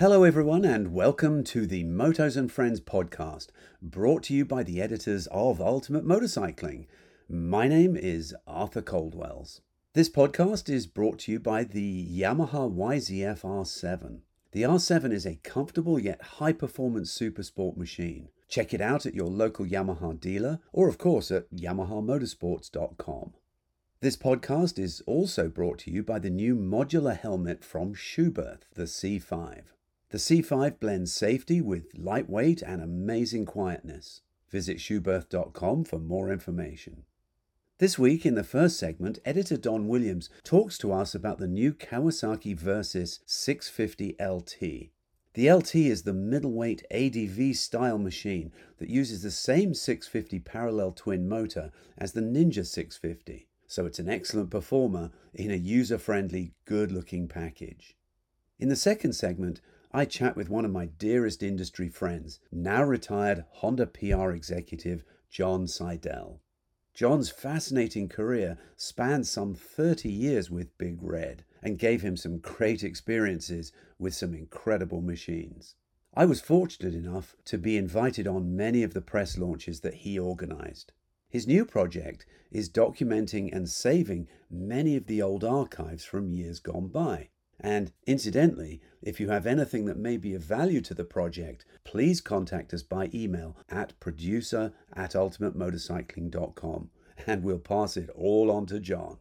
Hello, everyone, and welcome to the Motos and Friends podcast, brought to you by the editors of Ultimate Motorcycling. My name is Arthur Coldwells. This podcast is brought to you by the Yamaha YZF R7. The R7 is a comfortable yet high performance supersport machine. Check it out at your local Yamaha dealer or, of course, at yamahamotorsports.com. This podcast is also brought to you by the new modular helmet from Schuberth, the C5. The C5 blends safety with lightweight and amazing quietness. Visit schuberth.com for more information. This week, in the first segment, editor Don Williams talks to us about the new Kawasaki Versys 650 LT. The LT is the middleweight ADV style machine that uses the same 650 parallel twin motor as the Ninja 650, so it's an excellent performer in a user friendly, good looking package. In the second segment, I chat with one of my dearest industry friends, now retired Honda PR executive John Seidel. John's fascinating career spanned some 30 years with Big Red and gave him some great experiences with some incredible machines. I was fortunate enough to be invited on many of the press launches that he organized. His new project is documenting and saving many of the old archives from years gone by. And incidentally, if you have anything that may be of value to the project, please contact us by email at producer at ultimatemotorcycling.com and we'll pass it all on to John.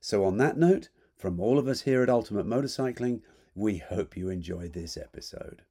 So, on that note, from all of us here at Ultimate Motorcycling, we hope you enjoyed this episode.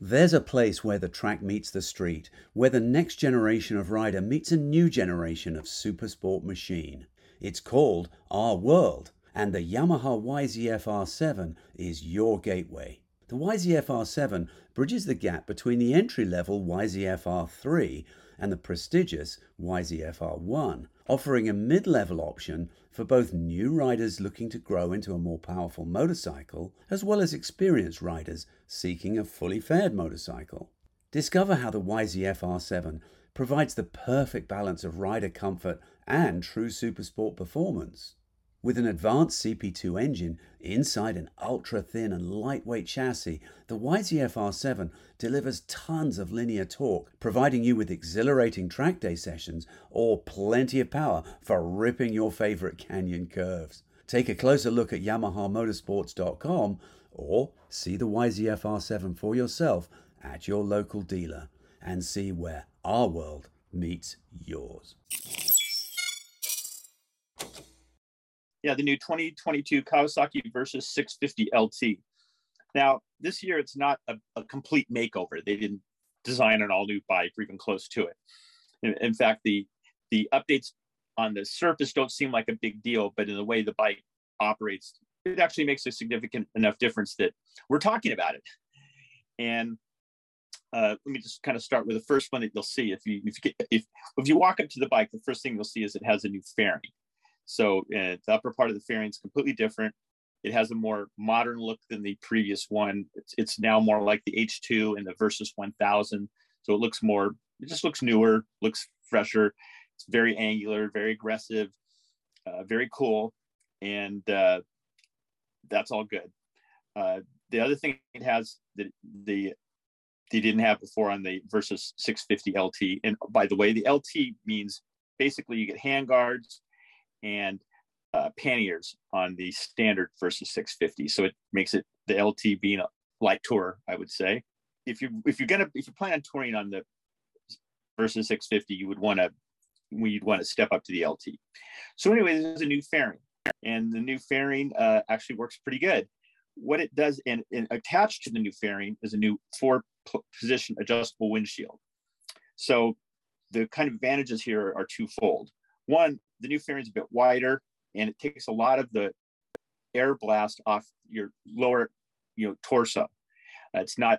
There's a place where the track meets the street, where the next generation of rider meets a new generation of supersport machine. It's called Our World, and the Yamaha YZF R7 is your gateway. The YZF R7 bridges the gap between the entry level YZF R3 and the prestigious YZF R1, offering a mid level option for both new riders looking to grow into a more powerful motorcycle, as well as experienced riders seeking a fully fared motorcycle. Discover how the YZF R7 provides the perfect balance of rider comfort and true supersport performance. With an advanced CP2 engine inside an ultra thin and lightweight chassis, the YZF R7 delivers tons of linear torque, providing you with exhilarating track day sessions or plenty of power for ripping your favorite canyon curves. Take a closer look at YamahaMotorsports.com or see the YZF R7 for yourself at your local dealer and see where our world meets yours. Yeah, the new 2022 Kawasaki Versys 650 LT. Now, this year it's not a, a complete makeover. They didn't design an all new bike or even close to it. In, in fact, the the updates on the surface don't seem like a big deal, but in the way the bike operates, it actually makes a significant enough difference that we're talking about it. And uh, let me just kind of start with the first one that you'll see. If you if you, get, if if you walk up to the bike, the first thing you'll see is it has a new fairing. So uh, the upper part of the fairing is completely different. It has a more modern look than the previous one. It's, it's now more like the H2 and the Versys 1000. So it looks more, it just looks newer, looks fresher. It's very angular, very aggressive, uh, very cool, and uh, that's all good. Uh, the other thing it has that the they didn't have before on the Versys 650 LT. And by the way, the LT means basically you get hand guards and uh, panniers on the standard Versys 650. So it makes it the LT being a light tour, I would say. If you if you're gonna if you plan on touring on the Versys 650, you would want to you'd want to step up to the LT. So anyway, there's a new fairing, and the new fairing uh, actually works pretty good. What it does, and, and attached to the new fairing is a new four position adjustable windshield. So the kind of advantages here are twofold. One, the new fairing is a bit wider and it takes a lot of the air blast off your lower, you know, torso. Uh, it's not,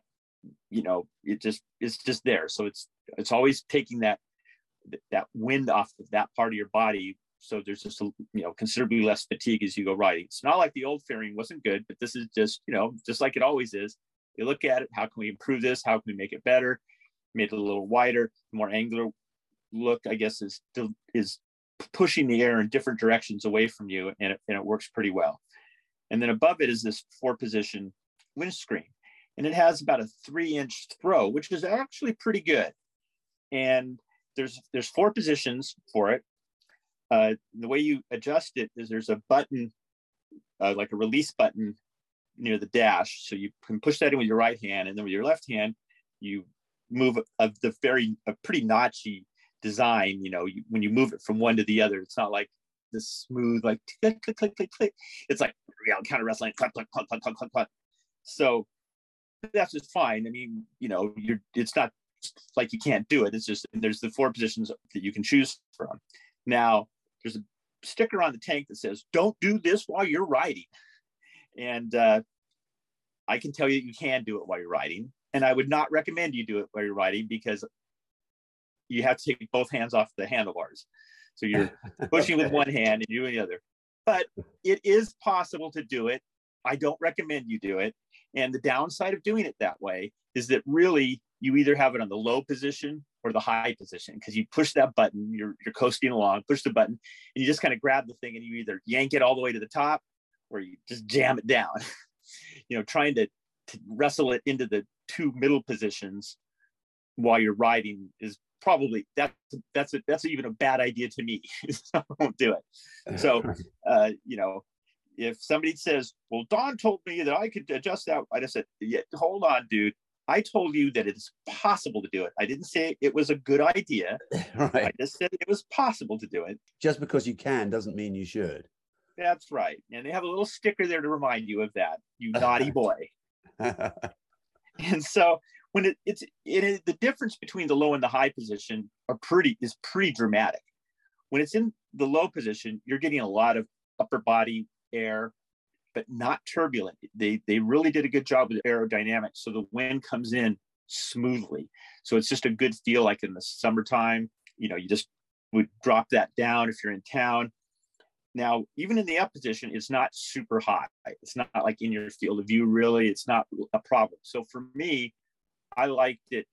you know, it just it's just there. So it's it's always taking that that wind off of that part of your body. So there's just a, you know considerably less fatigue as you go riding. It's not like the old fairing wasn't good, but this is just you know just like it always is You look at it. How can we improve this? How can we make it better? Made it a little wider, more angular look. I guess is is pushing the air in different directions away from you, and it, and it works pretty well. And then above it is this four position windscreen. And it has about a three inch throw, which is actually pretty good. And there's there's four positions for it. Uh, the way you adjust it is there's a button, uh, like a release button near the dash. So you can push that in with your right hand, and then with your left hand, you move of the very a pretty notchy design. You know, you, when you move it from one to the other, it's not like this smooth like click click click click click. It's like you know, counter wrestling, click click click click click click. So that's just fine. I mean, you know, you're it's not like you can't do it. It's just there's the four positions that you can choose from. Now there's a sticker on the tank that says, "Don't do this while you're riding," and uh, I can tell you you can do it while you're riding, and I would not recommend you do it while you're riding because you have to take both hands off the handlebars. So you're pushing with one hand and with the other. But it is possible to do it. I don't recommend you do it. And the downside of doing it that way is that really you either have it on the low position or the high position because you push that button, you're, you're coasting along, push the button, and you just kind of grab the thing and you either yank it all the way to the top or you just jam it down. you know, trying to, to wrestle it into the two middle positions while you're riding is probably that's that's a, that's even a bad idea to me. I won't do it. So, uh, you know, if somebody says, "Well, Don told me that I could adjust that," I just said, "Yeah, hold on, dude. I told you that it's possible to do it. I didn't say it was a good idea. right. I just said it was possible to do it. Just because you can doesn't mean you should. That's right. And they have a little sticker there to remind you of that, you naughty boy. and so when it, it's it, the difference between the low and the high position are pretty is pretty dramatic. When it's in the low position, you're getting a lot of upper body air but not turbulent. They they really did a good job with aerodynamics, so the wind comes in smoothly. So it's just a good feel, like in the summertime. You know, you just would drop that down if you're in town. Now, even in the up position, it's not super high. It's not like in your field of view, really. It's not a problem. So for me, I liked it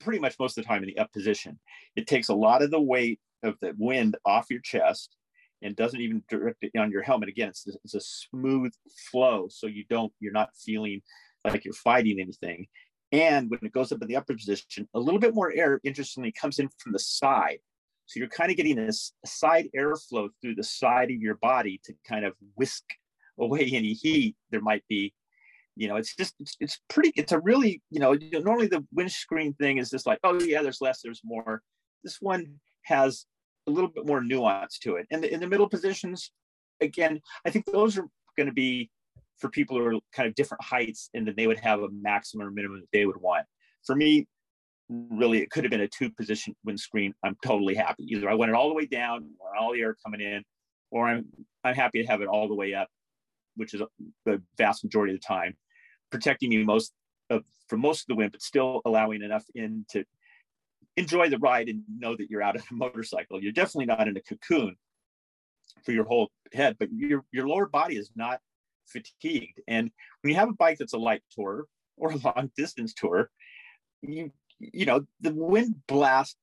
pretty much most of the time in the up position. It takes a lot of the weight of the wind off your chest and doesn't even direct it on your helmet. Again, it's, it's a smooth flow, so you don't you're not feeling like you're fighting anything. And when it goes up in the upper position, a little bit more air, interestingly, comes in from the side. So you're kind of getting this side airflow through the side of your body to kind of whisk away any heat there might be. You know, it's just it's, it's pretty. It's a really you know normally the windscreen thing is just like oh yeah, there's less, there's more. This one has a little bit more nuance to it. And in the middle positions, again, I think those are going to be for people who are kind of different heights and then they would have a maximum or minimum that they would want. For me, really, it could have been a two position windscreen. I'm totally happy. Either I want it all the way down, or all the air coming in, or I'm I'm happy to have it all the way up, which is the vast majority of the time, protecting you most of from most of the wind, but still allowing enough in to enjoy the ride and know that you're out on a motorcycle. You're definitely not in a cocoon for your whole head, but your your lower body is not fatigued. And when you have a bike that's a light tour or a long distance tour, you you know the wind blast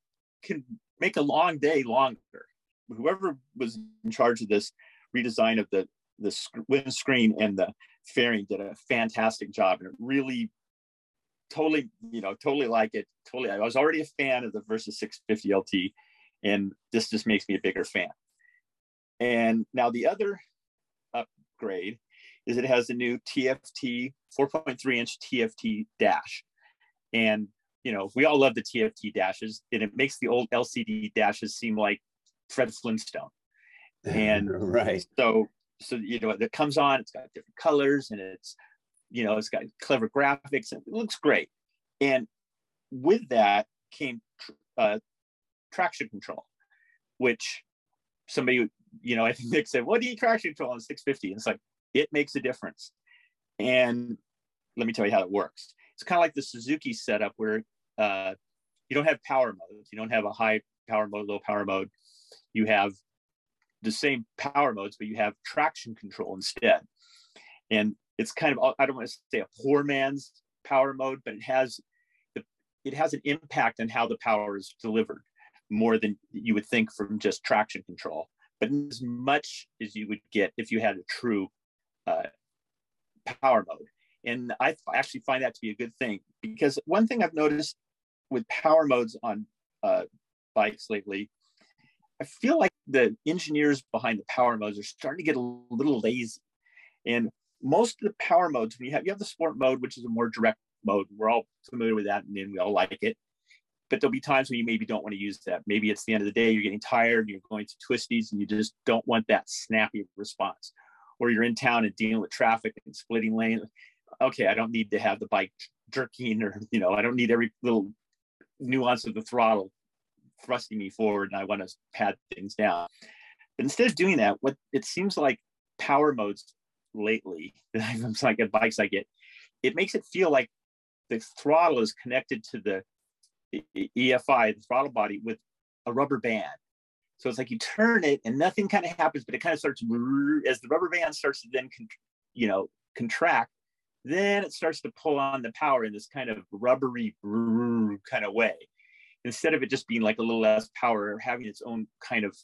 can make a long day longer. Whoever was in charge of this redesign of the the windscreen and the fairing did a fantastic job, and it really totally, you know, totally like it. Totally. I was already a fan of the Versys 650 LT, and this just makes me a bigger fan. And now the other upgrade is it has a new TFT 4.3 inch TFT dash. And, you know, we all love the TFT dashes, and it makes the old LCD dashes seem like Fred Flintstone. And right. So, so, you know, it comes on, it's got different colors and it's you know, it's got clever graphics and it looks great. And with that came uh, traction control, which somebody, you know, I think Nick said, what do you traction control on 650? And it's like, it makes a difference. And let me tell you how it works. It's kind of like the Suzuki setup where uh, you don't have power modes. You don't have a high power mode, low power mode. You have the same power modes, but you have traction control instead. And it's kind of I don't want to say a poor man's power mode, but it has it has an impact on how the power is delivered more than you would think from just traction control, but as much as you would get if you had a true uh, power mode. And I actually find that to be a good thing because one thing I've noticed with power modes on uh, bikes lately, I feel like the engineers behind the power modes are starting to get a little lazy. And most of the power modes, when you have you have the sport mode, which is a more direct mode, we're all familiar with that, and then we all like it. But there'll be times when you maybe don't want to use that. Maybe it's the end of the day, you're getting tired, you're going to twisties, and you just don't want that snappy response. Or you're in town and dealing with traffic and splitting lane. Okay, I don't need to have the bike jerking, or you know, I don't need every little nuance of the throttle thrusting me forward, and I want to pad things down. But instead of doing that, what it seems like power modes lately, it's like at bikes I get, it makes it feel like the throttle is connected to the EFI, the throttle body, with a rubber band. So it's like you turn it and nothing kind of happens, but it kind of starts as the rubber band starts to then, you know, contract. Then it starts to pull on the power in this kind of rubbery kind of way, instead of it just being like a little less power or having its own kind of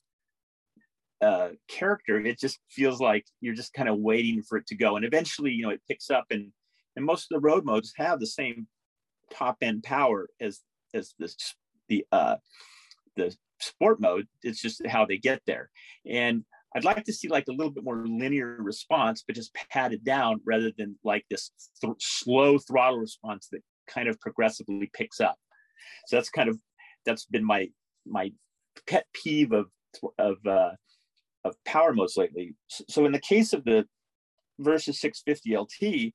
uh, character. It just feels like you're just kind of waiting for it to go, and eventually, you know, it picks up and and most of the road modes have the same top end power as as this the uh the sport mode. It's just how they get there. And i'd like to see like a little bit more linear response but just padded down rather than like this th- slow throttle response that kind of progressively picks up so that's kind of that's been my my pet peeve of of uh of power modes lately so in the case of the Versys 650 lt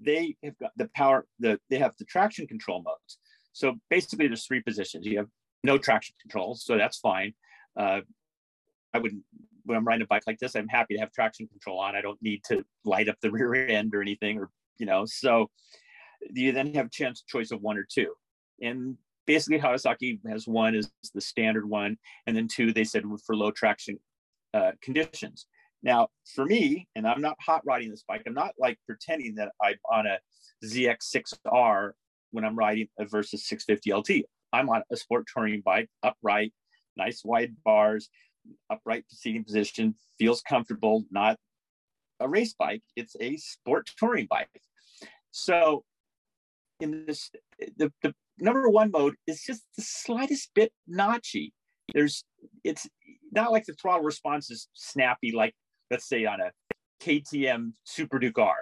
they have got the power, the they have the traction control modes. So basically, there's three positions. You have no traction control, so that's fine. Uh, I wouldn't when I'm riding a bike like this, I'm happy to have traction control on. I don't need to light up the rear end or anything, or you know. So you then have a chance choice of one or two, and basically Kawasaki has one is the standard one, and then two they said for low traction uh, conditions. Now, for me, and I'm not hot riding this bike, I'm not like pretending that I'm on a ZX6R when I'm riding a Versys 650 LT. I'm on a sport touring bike, upright, nice wide bars, upright seating position, feels comfortable, not a race bike. It's a sport touring bike. So, in this, the, the number one mode is just the slightest bit notchy. There's, it's not like the throttle response is snappy like let's say on a KTM Super Duke R.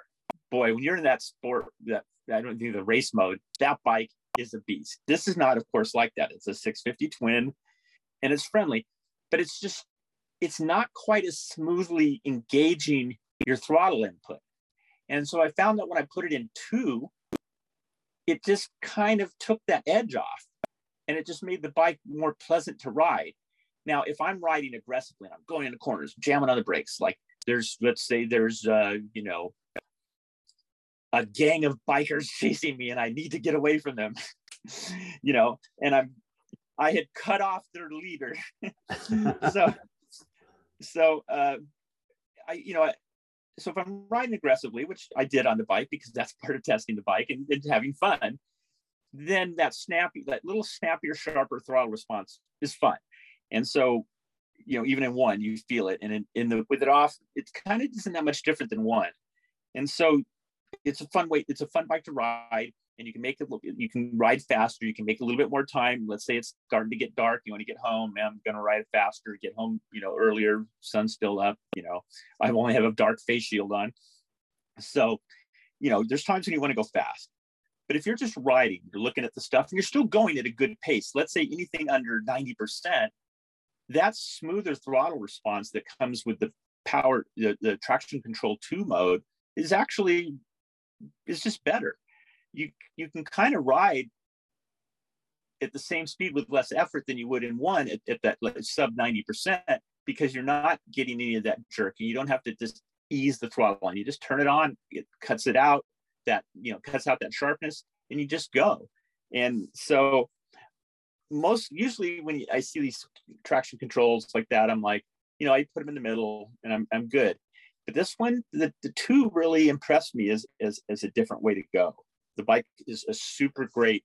Boy, when you're in that sport, that I don't think the race mode, that bike is a beast. This is not, of course, like that. It's a 650 twin and it's friendly, but it's just, it's not quite as smoothly engaging your throttle input. And so I found that when I put it in two, it just kind of took that edge off and it just made the bike more pleasant to ride. Now, if I'm riding aggressively and I'm going into corners, jamming on the brakes, like there's, let's say there's, uh, you know, a gang of bikers chasing me and I need to get away from them, you know, and I'm, I had cut off their leader. so, so, uh, I, you know, so if I'm riding aggressively, which I did on the bike because that's part of testing the bike and, and having fun, then that snappy, that little snappier, sharper throttle response is fun. And so, you know, even in one, you feel it. And in, in the with it off, it kind of isn't that much different than one. And so it's a fun way, it's a fun bike to ride. And you can make it look, you can ride faster, you can make a little bit more time. Let's say it's starting to get dark, you want to get home, man, I'm gonna ride faster, get home, you know, earlier, sun's still up, you know, I only have a dark face shield on. So, you know, there's times when you want to go fast. But if you're just riding, you're looking at the stuff and you're still going at a good pace, let's say anything under 90%, that smoother throttle response that comes with the power, the, the traction control two mode is actually is just better. You you can kind of ride at the same speed with less effort than you would in one at, at that like, sub 90% because you're not getting any of that jerk and you don't have to just ease the throttle on you just turn it on it cuts it out that you know cuts out that sharpness and you just go and so most usually when I see these traction controls like that, I'm like, you know, I put them in the middle and I'm, I'm good. But this one, the, the two really impressed me as, as, as a different way to go. The bike is a super great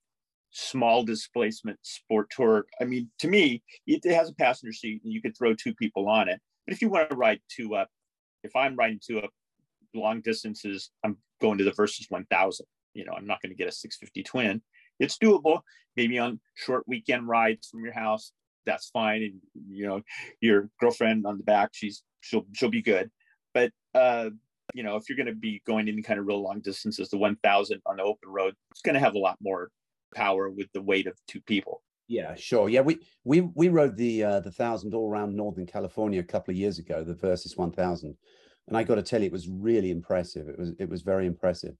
small displacement sport tour. I mean, to me, it, has a passenger seat and you could throw two people on it. But if you want to ride two up, if I'm riding two up, long distances, I'm going to the Versys 1000. You know, I'm not going to get a 650 twin. It's doable. Maybe on short weekend rides from your house, that's fine. And you know, your girlfriend on the back, she's she'll she'll be good. But uh, you know, if you're going to be going any kind of real long distances, the 1000 on the open road, it's going to have a lot more power with the weight of two people. Yeah, sure. Yeah, we we we rode the uh, the thousand all around Northern California a couple of years ago, the Versys 1000, and I got to tell you, it was really impressive. It was it was very impressive.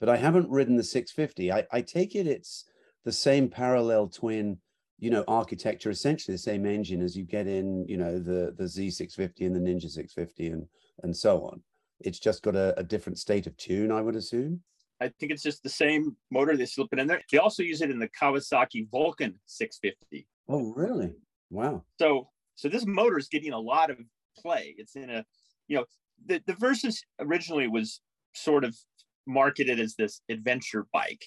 But I haven't ridden the 650. I, I take it it's the same parallel twin, you know, architecture, essentially the same engine as you get in, you know, the the Z650 and the Ninja 650 and and so on. It's just got a, a different state of tune, I would assume. I think it's just the same motor. They slip it in there. They also use it in the Kawasaki Vulcan 650. Oh, really? Wow. So, so this motor is getting a lot of play. It's in a, you know, the the Versys originally was sort of marketed as this adventure bike.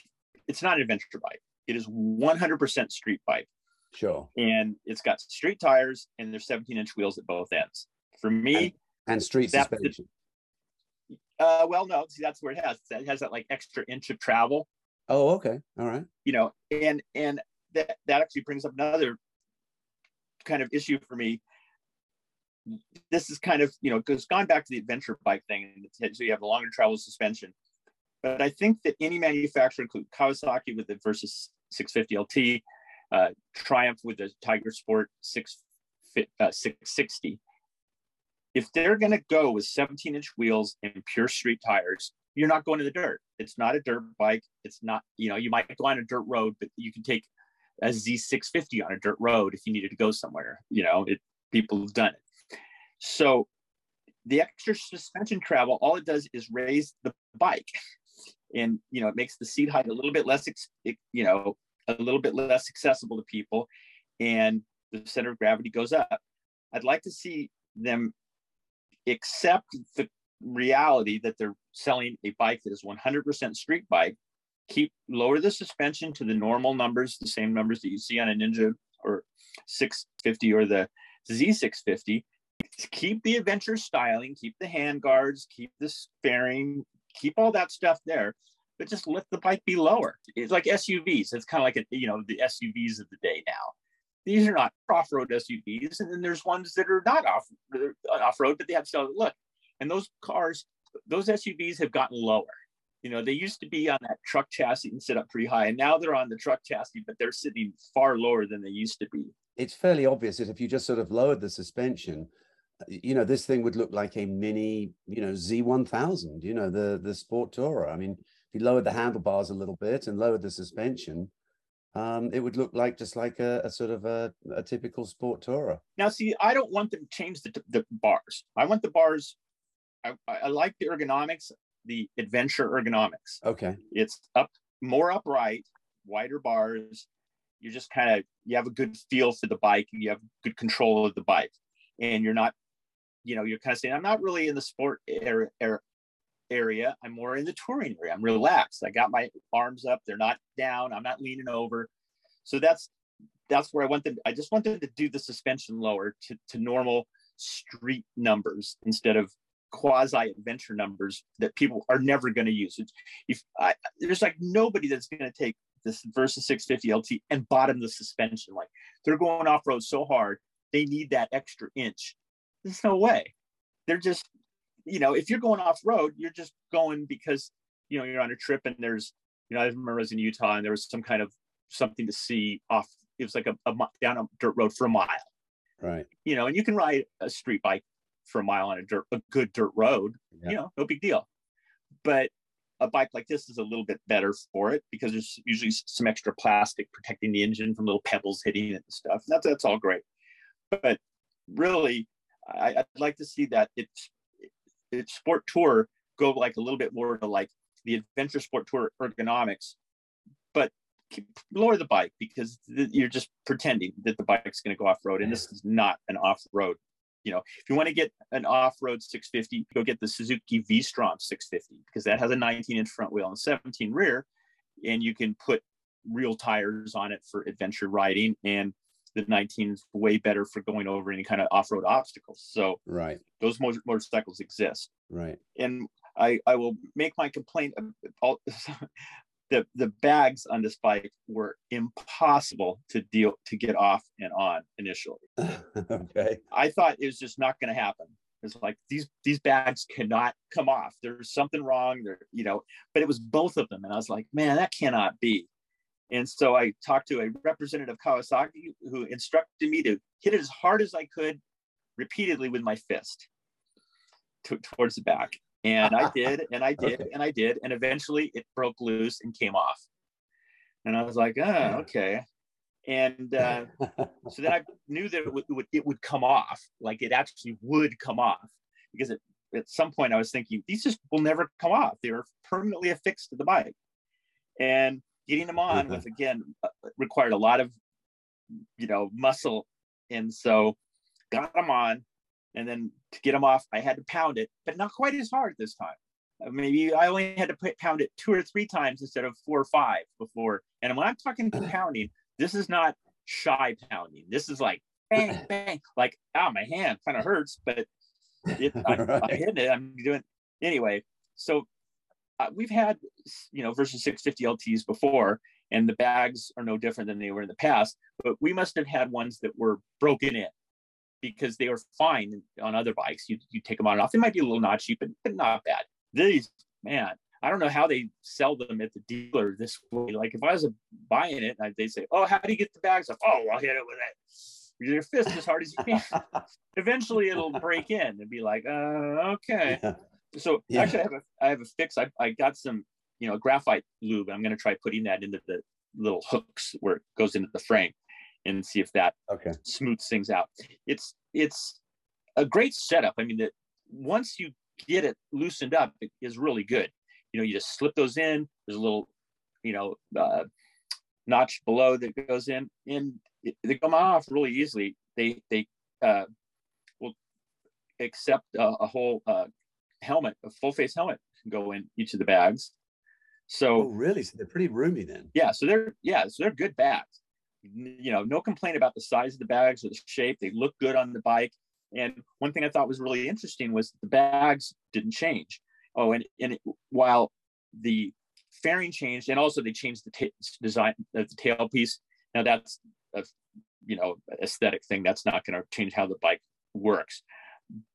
It's not an adventure bike. It is 100% street bike. Sure. And it's got street tires and there's 17 inch wheels at both ends. For me, and, and street suspension. Uh, well, no, see, that's where it has. It has that like extra inch of travel. Oh, okay, all right. You know, and and that that actually brings up another kind of issue for me. This is kind of you know because gone back to the adventure bike thing, so you have a longer travel suspension. But I think that any manufacturer, include Kawasaki with the Versys 650 LT, uh, Triumph with the Tiger Sport 6, uh, 660, if they're going to go with 17 inch wheels and pure street tires, you're not going to the dirt. It's not a dirt bike. It's not, you know, you might go on a dirt road, but you can take a Z650 on a dirt road if you needed to go somewhere. You know, it people have done it. So the extra suspension travel, all it does is raise the bike, and you know, it makes the seat height a little bit less, you know, a little bit less accessible to people, and the center of gravity goes up. I'd like to see them accept the reality that they're selling a bike that is 100% street bike keep lower the suspension to the normal numbers the same numbers that you see on a ninja or 650 or the z650 keep the adventure styling keep the hand guards keep the fairing keep all that stuff there but just let the bike be lower. It's like suvs it's kind of like a, you know the suvs of the day now these are not off-road SUVs, and then there's ones that are not off off-road, but they have solid look. And those cars, those SUVs have gotten lower. You know, they used to be on that truck chassis and sit up pretty high, and now they're on the truck chassis, but they're sitting far lower than they used to be. It's fairly obvious that if you just sort of lowered the suspension, you know, this thing would look like a mini, you know, Z1000. You know, the the Sport Tourer. I mean, if you lowered the handlebars a little bit and lowered the suspension, um, it would look like just like a, a sort of a, a, typical sport tourer. Now, see, I don't want them to change the, the bars. I want the bars. I, I like the ergonomics, the adventure ergonomics. Okay. It's up more upright, wider bars. You're just kind of you have a good feel for the bike. And you have good control of the bike, and you're not, you know, you're kind of saying, I'm not really in the sport area, area. I'm more in the touring area. I'm relaxed. I got my arms up. They're not down. I'm not leaning over. So that's that's where I want them. I just want them to do the suspension lower to, to normal street numbers instead of quasi adventure numbers that people are never going to use. If I, there's like nobody that's going to take this Versys 650 LT and bottom the suspension. Like they're going off road so hard, they need that extra inch. There's no way. They're just you know, if you're going off road, you're just going because you know you're on a trip and there's you know I remember I was in Utah and there was some kind of something to see off. It was like a, a down a dirt road for a mile. Right. You know, and you can ride a street bike for a mile on a dirt a good dirt road. Yeah. You know, no big deal. But a bike like this is a little bit better for it because there's usually some extra plastic protecting the engine from little pebbles hitting it and stuff. That's that's all great. But really, I, would like to see that it's sport tour go like a little bit more to like the adventure sport tour ergonomics, but lower the bike because you're just pretending that the bike's going to go off road, and this is not an off road. You know, if you want to get an off road 650, go get the Suzuki V-Strom 650 because that has a 19 inch front wheel and 17 rear, and you can put real tires on it for adventure riding and the 19 is way better for going over any kind of off-road obstacles. So right, those motor- motorcycles exist. Right. And I, I will make my complaint. All, the the bags on this bike were impossible to deal to get off and on initially. okay. I thought it was just not going to happen. It's like these these bags cannot come off. There's something wrong. There, you know, but it was both of them, and I was like, man, that cannot be. And so I talked to a representative Kawasaki who instructed me to hit it as hard as I could repeatedly with my fist to, towards the back. And I did, and I did, okay. and I did. And eventually it broke loose and came off. And I was like, oh, okay. And uh, so then I knew that it would, it would, it would come off, like it actually would come off, because it, at some point I was thinking these just will never come off. They are permanently affixed to the bike. And getting them on was again uh, required a lot of, you know, muscle. And so got them on, and then to get them off, I had to pound it, but not quite as hard this time. Uh, maybe I only had to put, pound it two or three times instead of four or five before. And when I'm talking pounding, this is not shy pounding. This is like bang, bang, like, ah, oh, my hand kind of hurts, but it, I, right. I'm hitting it. I'm doing anyway. So we've had, you know, Versys 650 LTs before, and the bags are no different than they were in the past, but we must have had ones that were broken in because they were fine on other bikes. You, you take them on and off. They might be a little notchy, but, but not bad. These, man, I don't know how they sell them at the dealer this way. Like if I was buying it, they say, "Oh, how do you get the bags off?" Oh, I'll hit it with it. Your fist as hard as you can. Eventually, it'll break in and be like, uh, "Okay." Yeah. So yeah. actually, I have a I have a fix. I I got some you know graphite lube. I'm going to try putting that into the little hooks where it goes into the frame and see if that okay. smooths things out. It's it's a great setup. I mean, that once you get it loosened up, it is really good. You know, you just slip those in. There's a little, you know, uh, notch below that goes in, and it, they come off really easily. They they uh, will accept a, a whole uh, helmet, a full face helmet, can go in each of the bags. So oh, really, so they're pretty roomy then. Yeah, so they're yeah, so they're good bags you know, no complaint about the size of the bags or the shape. They look good on the bike. And one thing I thought was really interesting was the bags didn't change. Oh, and, and it, while the fairing changed, and also they changed the t- design of the tailpiece. Now that's a you know aesthetic thing. That's not going to change how the bike works.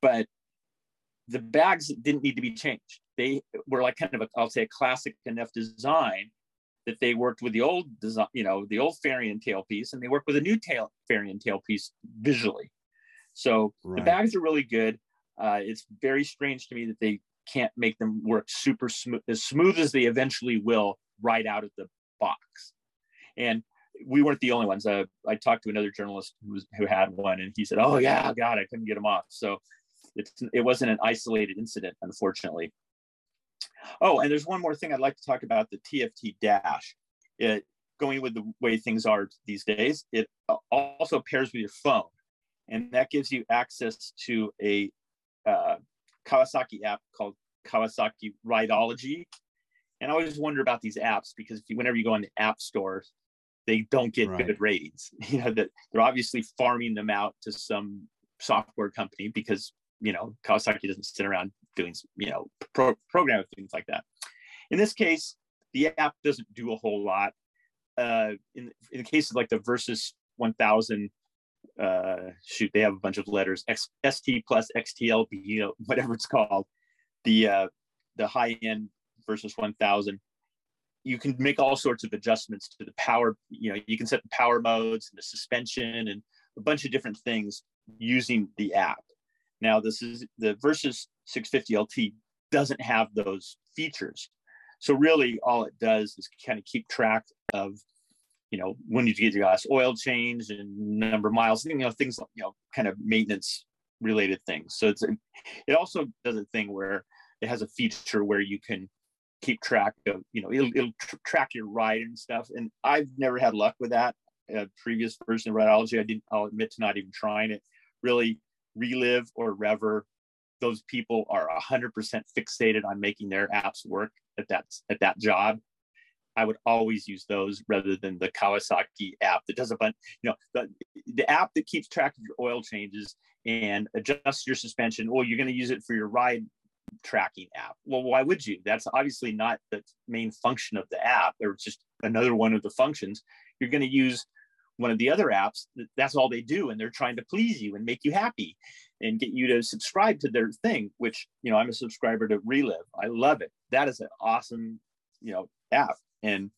But the bags didn't need to be changed. They were like kind of a, I'll say a classic enough design that they worked with the old design, you know, the old Farion tailpiece, and they worked with a new tail Farion tailpiece visually. So right. the bags are really good. Uh, it's very strange to me that they can't make them work super smooth, as smooth as they eventually will right out of the box. And we weren't the only ones. Uh, I talked to another journalist who, was, who had one, and he said, "Oh yeah, God, I couldn't get them off." So it's, it wasn't an isolated incident, unfortunately. Oh, and there's one more thing I'd like to talk about the TFT Dash. It going with the way things are these days, it also pairs with your phone, and that gives you access to a uh, Kawasaki app called Kawasaki Rideology. And I always wonder about these apps because you, whenever you go on the app store, they don't get right. good ratings. You know that they're obviously farming them out to some software company because you know Kawasaki doesn't sit around doing you know pro- program things like that. In this case, the app doesn't do a whole lot. Uh, in in the case of like the Versys 1000, uh, shoot, they have a bunch of letters X, ST plus XTLB, you know, whatever it's called. The uh, the high end Versys 1000 you can make all sorts of adjustments to the power you know you can set the power modes and the suspension and a bunch of different things using the app now this is the Versys 650 LT doesn't have those features. So really all it does is kind of keep track of, you know, when you get your last oil change and number of miles, you know, things, you know, kind of maintenance related things. So it's, it also does a thing where it has a feature where you can keep track of, you know, it'll, it'll tr- track your ride and stuff. And I've never had luck with that. A previous version of Rideology, I didn't, I'll admit to not even trying it. Really, Relive or Rever, those people are 100% fixated on making their apps work at that at that job. I would always use those rather than the Kawasaki app that does a bunch, you know, the, the app that keeps track of your oil changes and adjusts your suspension. Well, you're going to use it for your ride tracking app. Well, why would you? That's obviously not the main function of the app, or just another one of the functions. You're going to use one of the other apps. That's all they do, and they're trying to please you and make you happy and get you to subscribe to their thing. Which you know, I'm a subscriber to Relive. I love it. That is an awesome, you know, app, and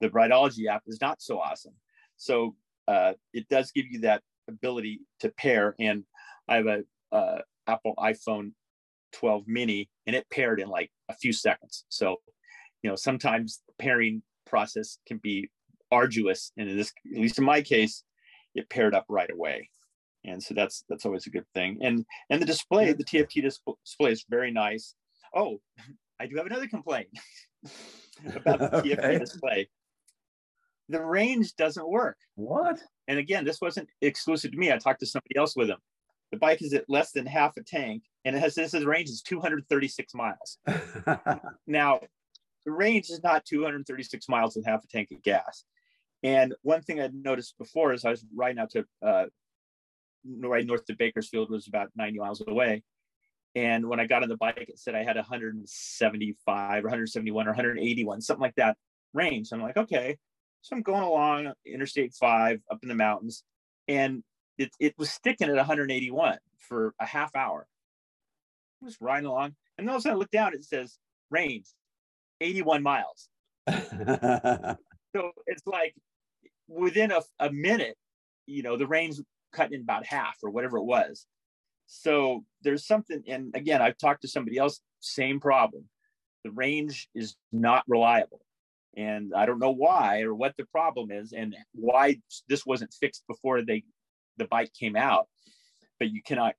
the Rideology app is not so awesome. So uh, it does give you that ability to pair. And I have a uh, Apple iPhone 12 mini and it paired in like a few seconds. So, you know, sometimes pairing process can be arduous. And in this, at least in my case, it paired up right away. And so that's that's always a good thing. And and the display, the TFT display is very nice. Oh, I do have another complaint about the okay. TFT display. The range doesn't work. What? And again, this wasn't exclusive to me. I talked to somebody else with him. The bike is at less than half a tank, and it has this range is 236 miles. now, the range is not 236 miles with half a tank of gas. And one thing I'd noticed before is I was riding out to uh, right north to Bakersfield was about 90 miles away. And when I got on the bike, it said I had 175 or 171 or 181, something like that range. I'm like, okay. So I'm going along Interstate 5 up in the mountains, and it, it was sticking at 181 for a half hour. I was riding along, and then all of a sudden I look down, it says range 81 miles. so it's like within a, a minute, you know, the range cut in about half or whatever it was. So there's something, and again, I've talked to somebody else, same problem. The range is not reliable. And I don't know why or what the problem is and why this wasn't fixed before they the bike came out, but you cannot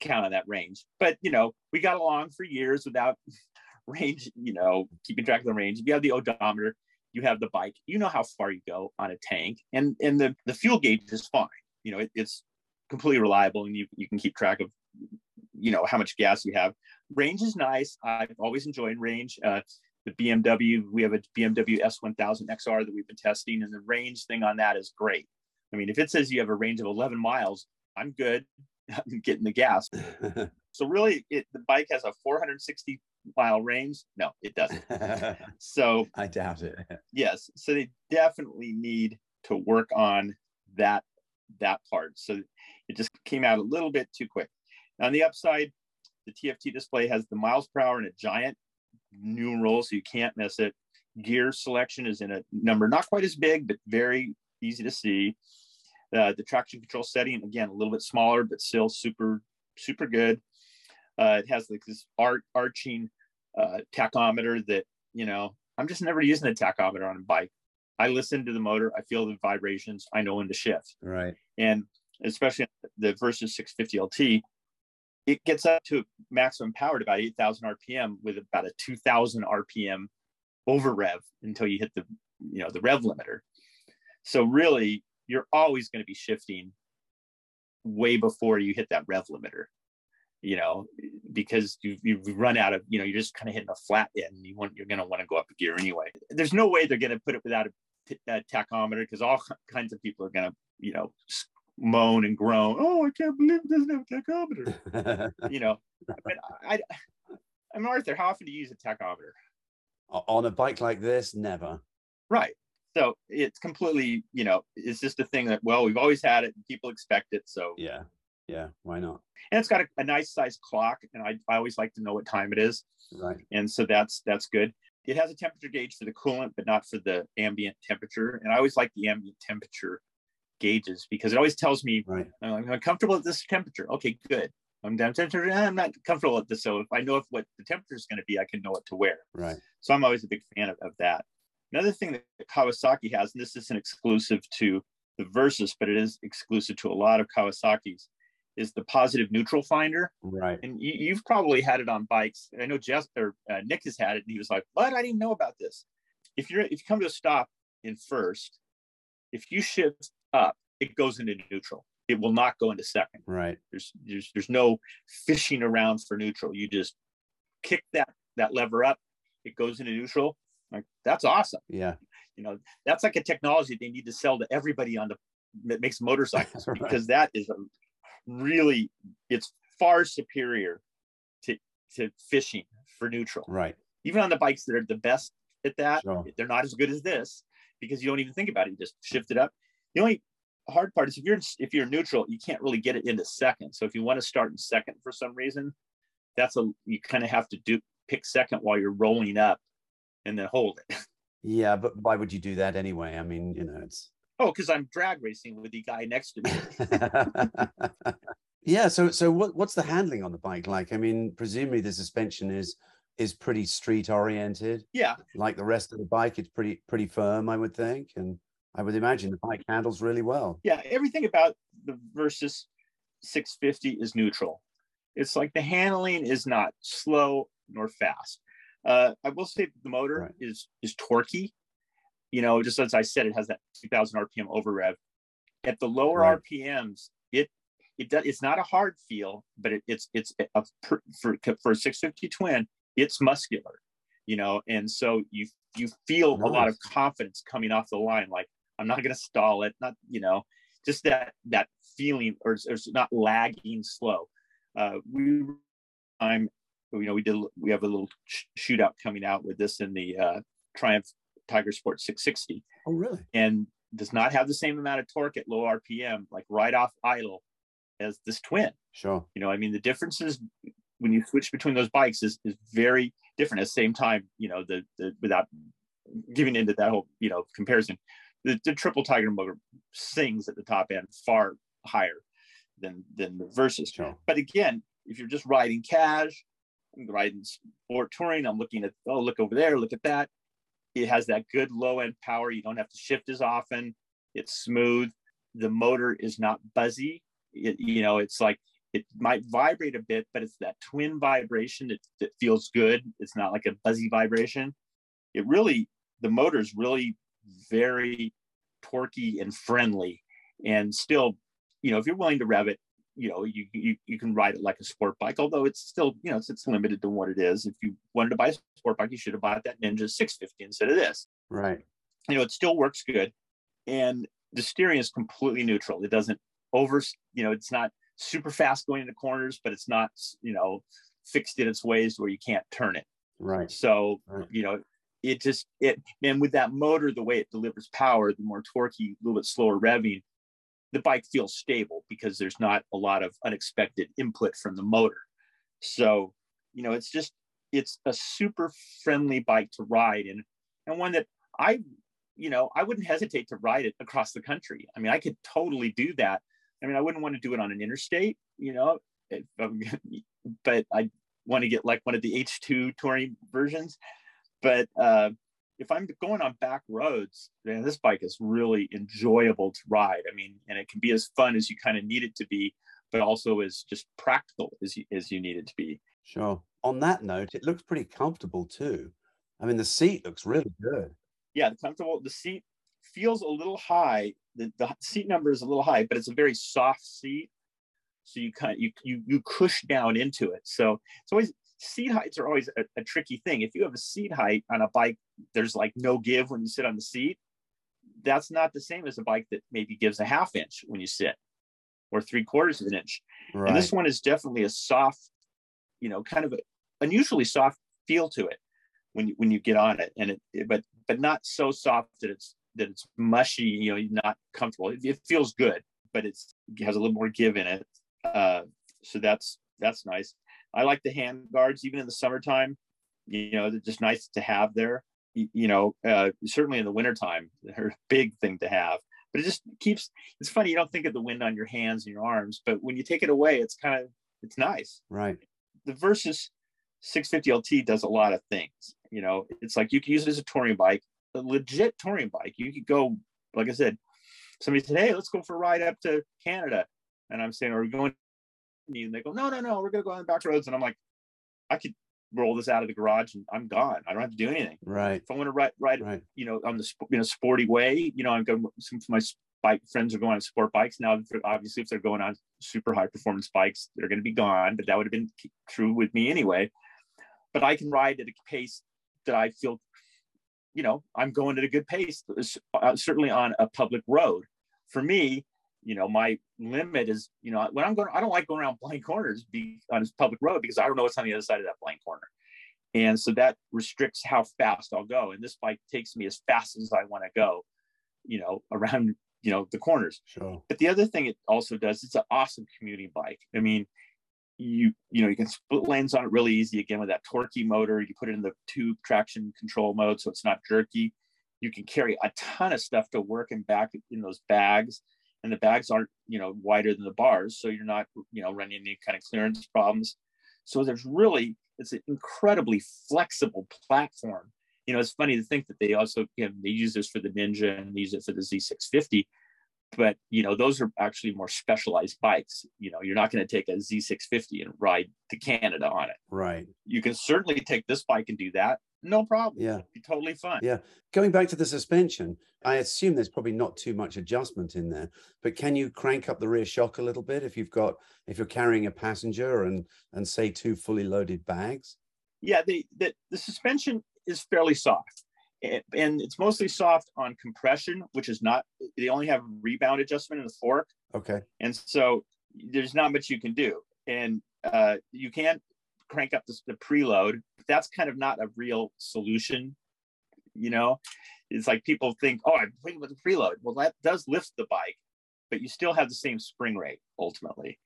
count on that range. But you know, we got along for years without range, you know, keeping track of the range. You have the odometer, you have the bike, you know how far you go on a tank, and and the the fuel gauge is fine. You know, it, it's completely reliable, and you you can keep track of you know how much gas you have. Range is nice. I've always enjoyed range. Uh, the BMW, we have a BMW S1000 XR that we've been testing, and the range thing on that is great. I mean, if it says you have a range of 11 miles, I'm good. Getting the gas. so really, it the bike has a 460 mile range. No, it doesn't. so I doubt it. yes, so they definitely need to work on that that part. So it just came out a little bit too quick. On the upside, the TFT display has the miles per hour in a giant numeral, so you can't miss it. Gear selection is in a number not quite as big, but very easy to see. Uh, the traction control setting, again, a little bit smaller, but still super, super good. Uh, it has like this art arching uh, tachometer that, you know, I'm just never using a tachometer on a bike. I listen to the motor, I feel the vibrations, I know when to shift. Right. And especially the Versys 650 LT, it gets up to maximum power at about 8,000 RPM with about a 2,000 RPM over rev until you hit the, you know, the rev limiter. So really, you're always going to be shifting way before you hit that rev limiter you know because you you run out of you know you're just kind of hitting a flat end you want you're going to want to go up a gear anyway. There's no way they're going to put it without a, a tachometer because all kinds of people are going to you know moan and groan oh i can't believe it doesn't have a tachometer. You know mean, I, I mean arthur how often do you use a tachometer? On a bike like this? Never. Right so it's completely you know it's just a thing that well we've always had it people expect it so yeah. Yeah why not? And it's got a, a nice size clock and I, I always like to know what time it is. Right. And so that's that's good. It has a temperature gauge for the coolant but not for the ambient temperature. And i always like the ambient temperature gauges because it always tells me right. i'm comfortable at this temperature. Okay good. I'm down temperature eh, i'm not comfortable at this so if i know if what the temperature is going to be i can know what to wear. Right. So i'm always a big fan of, of that Another thing that Kawasaki has, and this isn't exclusive to the Versys, but it is exclusive to a lot of Kawasaki's, is the positive neutral finder. Right. And you, have probably had it on bikes. I know Jeff or uh, Nick has had it, and he was like, "What? I didn't know about this." If you're if you come to a stop in first, if you shift up, it goes into neutral. It will not go into second. Right. There's there's there's no fishing around for neutral. You just kick that that lever up, it goes into neutral, like that's awesome. Yeah. You know, that's like a technology they need to sell to everybody on the that makes motorcycles right. because that is a really it's far superior to to fishing for neutral. Right. Even on the bikes that are the best at that, Sure. they're not as good as this because you don't even think about it. You just shift it up. The only hard part is if you're if you're neutral, you can't really get it into second. So if you want to start in second for some reason, that's a you kind of have to do pick second while you're rolling up and then hold it. Yeah, but why would you do that anyway? I mean, you know, it's Oh, because I'm drag racing with the guy next to me. yeah. So, so what, what's the handling on the bike like? I mean, presumably the suspension is is pretty street oriented. yeah, Like the rest of the bike, it's pretty pretty firm, I would think, and I would imagine the bike handles really well. yeah. Everything about the Versys 650 is neutral. It's like the handling is not slow nor fast. Uh, I will say the motor Right. is is torquey. You know, just as I said, it has that 2,000 RPM over rev. At the lower Right. RPMs, it it does. It's not a hard feel, but it, it's it's a, for for a 650 twin, it's muscular. You know, and so you you feel a lot of confidence coming off the line. Like I'm not going to stall it. Not you know, just that that feeling or it's not lagging slow. Uh, we I'm you know we did we have a little sh- shootout coming out with this in the uh, Triumph Tiger Sport 660 Oh, really? and does not have the same amount of torque at low RPM like right off idle as this twin. Sure. You know, I mean the differences when you switch between those bikes is is very different. At the same time, you know the the without giving into that whole you know comparison, the, the triple Tiger motor sings at the top end far higher than than the Versys. Sure. But again, if you're just riding cash, Riding sport touring, I'm looking at, oh, look over there, look at that. It has that good low end power. You don't have to shift as often. It's smooth. The motor is not buzzy. It, you know, it's like it might vibrate a bit, but it's that twin vibration that, that feels good. It's not like a buzzy vibration. It really, the motor is really very torquey and friendly and still, you know, if you're willing to rev it, you know, you, you, you can ride it like a sport bike, although it's still, you know, it's, it's limited to what it is. If you wanted to buy a sport bike, you should have bought that Ninja 650 instead of this. Right. You know, it still works good. And the steering is completely neutral. It doesn't over, you know, it's not super fast going into corners, but it's not, you know, fixed in its ways where you can't turn it. Right. So, Right. you know, it just it and with that motor, the way it delivers power, the more torquey, a little bit slower revving, the bike feels stable because there's not a lot of unexpected input from the motor. So, you know, it's just it's a super friendly bike to ride and and one that I, you know, I wouldn't hesitate to ride it across the country. I mean, I could totally do that. I mean, I wouldn't want to do it on an interstate, you know, but I want to get like one of the H2 touring versions. But uh, if I'm going on back roads, man, this bike is really enjoyable to ride. I mean, and it can be as fun as you kind of need it to be, but also as just practical as you, as you need it to be. Sure. On that note, it looks pretty comfortable too. I mean, the seat looks really good. Yeah, the comfortable. The seat feels a little high. The, the seat number is a little high, but it's a very soft seat. So you kind of you you you cush down into it. So it's always seat heights are always a, a tricky thing. If you have a seat height on a bike, there's like no give when you sit on the seat. That's not the same as a bike that maybe gives a half inch when you sit, or three quarters of an inch. Right. And this one is definitely a soft, you know, kind of a unusually soft feel to it when you when you get on it, and it but but not so soft that it's that it's mushy, you know, you're not comfortable. It, it feels good, but it's it has a little more give in it. Uh, so that's that's nice. I like the hand guards even in the summertime. You know, they're just nice to have there. You, you know, uh, certainly in the wintertime, they're a big thing to have. But it just keeps. It's funny. You don't think of the wind on your hands and your arms, but when you take it away, it's kind of it's nice. right. The Versys 650 LT does a lot of things. You know, it's like you can use it as a touring bike, a legit touring bike. You could go, like I said, somebody said, "Hey, let's go for a ride up to Canada," and I'm saying, "Are we going?" And they go, "No, no, no, we're gonna go on the back roads." And I'm like, "I could roll this out of the garage and I'm gone. I don't have to do anything. Right. If I want to ride, ride, Right. you know, on the in a sporty way, you know, I'm going. Some of my bike friends are going on sport bikes now. Obviously, if they're going on super high performance bikes, they're going to be gone. But that would have been true with me anyway. But I can ride at a pace that I feel, you know, I'm going at a good pace. uh, Certainly on a public road. For me, you know, my limit is, you know, when I'm going, I don't like going around blank corners be, on this public road because I don't know what's on the other side of that blank corner. And so that restricts how fast I'll go. And this bike takes me as fast as I want to go, you know, around, you know, the corners. Sure. But the other thing it also does, it's an awesome commuting bike. I mean, you you know you can split lanes on it really easy again with that torquey motor you put it in the tube traction control mode so it's not jerky you can carry a ton of stuff to work and back in those bags and the bags aren't you know wider than the bars so you're not you know running any kind of clearance problems. So there's really it's an incredibly flexible platform. You know it's funny to think that they also you know, they use this for the ninja and use it for the z650 but you know those are actually more specialized bikes. You know you're not going to take a z650 and ride to canada on it. Right. You can certainly take this bike and do that no problem yeah It'd be totally fine yeah going back to the suspension i assume there's probably not too much adjustment in there but can you crank up the rear shock a little bit if you've got if you're carrying a passenger and and say two fully loaded bags yeah the the, the suspension is fairly soft and it's mostly soft on compression, which is not. They only have rebound adjustment in the fork. Okay. And so there's not much you can do, and uh, you can't crank up the, the preload. That's kind of not a real solution. You know, it's like people think, oh, I'm playing with the preload. Well, that does lift the bike, but you still have the same spring rate ultimately.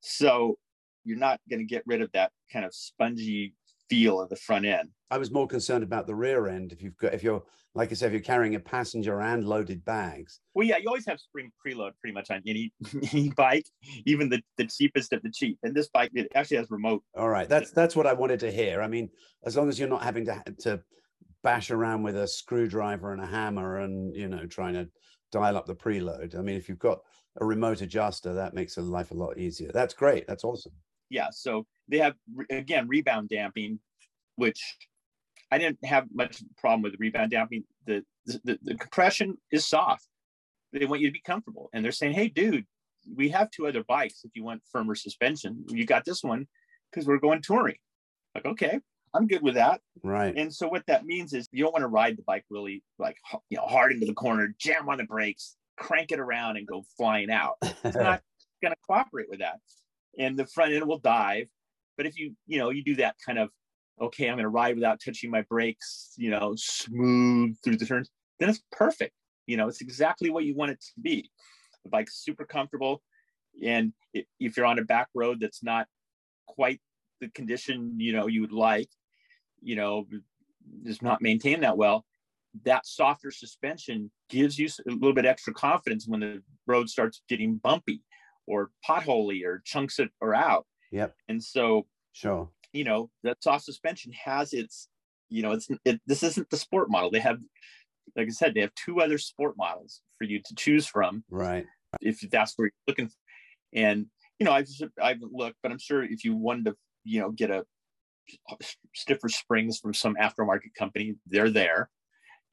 So you're not going to get rid of that kind of spongy feel of the front end. I was more concerned about the rear end. If you've got, if you're, like I said, if you're carrying a passenger and loaded bags. Well, yeah, you always have spring preload pretty much on any any bike, even the, the cheapest of the cheap. And this bike, it actually has remote. All right, that's that's what I wanted to hear. I mean, as long as you're not having to to bash around with a screwdriver and a hammer and you know trying to dial up the preload. I mean, if you've got a remote adjuster, that makes life a lot easier. That's great. That's awesome yeah, so they have again rebound damping, which I didn't have much problem with rebound damping. The, the the compression is soft. They want you to be comfortable, and they're saying, "Hey, dude, we have two other bikes. If you want firmer suspension, you got this one because we're going touring." Like, okay, I'm good with that. Right. And so what that means is you don't want to ride the bike really like you know hard into the corner, jam on the brakes, crank it around, and go flying out. It's not going to cooperate with that and the front end will dive. But if you, you know, you do that kind of, okay, I'm going to ride without touching my brakes, you know, smooth through the turns, then it's perfect. You know, it's exactly what you want it to be. The bike's super comfortable. And if you're on a back road that's not quite the condition, you know, you would like, you know, does not maintained that well, that softer suspension gives you a little bit extra confidence when the road starts getting bumpy or potholey or chunks it are out. Yep. And so, sure, you know, that soft suspension has its, you know, it's it, this isn't the sport model. They have, like I said, they have two other sport models for you to choose from. Right. If that's where you're looking, for. and you know, I've I've looked, but I'm sure if you wanted to, you know, get a stiffer springs from some aftermarket company, they're there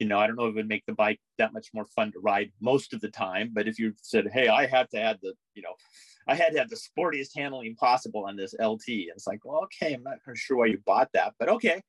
you know, I don't know if it would make the bike that much more fun to ride most of the time. But if you said, hey, I had to add the, you know, I had to have the sportiest handling possible on this LT. And it's like, well, okay, I'm not sure why you bought that, but okay,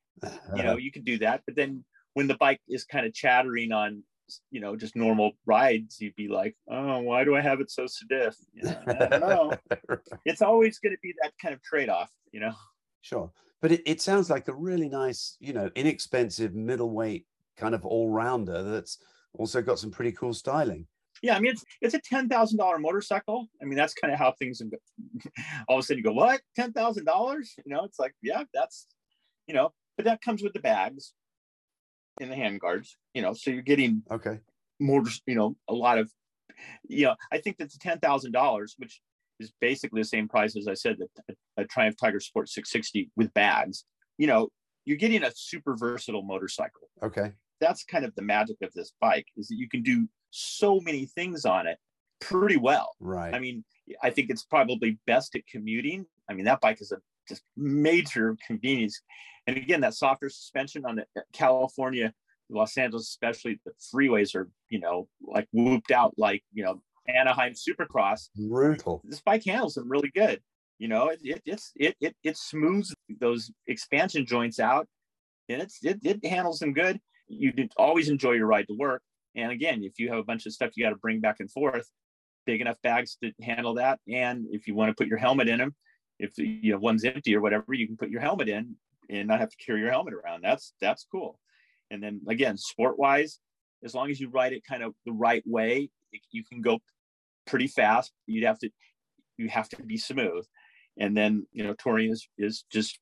you know, uh-huh. you can do that. But then when the bike is kind of chattering on, you know, just normal rides, you'd be like, oh, why do I have it so stiff? You know, I don't know. it's always going to be that kind of trade off, you know. Sure. But it, it sounds like a really nice, you know, inexpensive middleweight kind of all rounder that's also got some pretty cool styling. Yeah, I mean it's it's a ten thousand dollar motorcycle. I mean that's kind of how things all of a sudden you go what ten thousand dollars? You know, it's like yeah, that's you know, but that comes with the bags and the handguards. You know, so you're getting okay more. You know, a lot of you know. I think that's ten thousand dollars, which is basically the same price as I said that a, a Triumph Tiger Sport 660 with bags. You know, you're getting a super versatile motorcycle. Okay that's kind of the magic of this bike is that you can do so many things on it pretty well. Right. I mean, I think it's probably best at commuting. I mean, that bike is a just major convenience. And again, that softer suspension on the uh, California, Los Angeles, especially the freeways are, you know, like whooped out like, you know, Anaheim Supercross. Brutal. This bike handles them really good. You know, it, it it's it it it smooths those expansion joints out, and it's it, it handles them good you always enjoy your ride to work. And again, if you have a bunch of stuff you got to bring back and forth, big enough bags to handle that. And if you want to put your helmet in them, if you know one's empty or whatever, you can put your helmet in and not have to carry your helmet around. That's that's cool. And then again, sport wise, as long as you ride it kind of the right way, you can go pretty fast. You'd have to you have to be smooth. And then you know touring is is just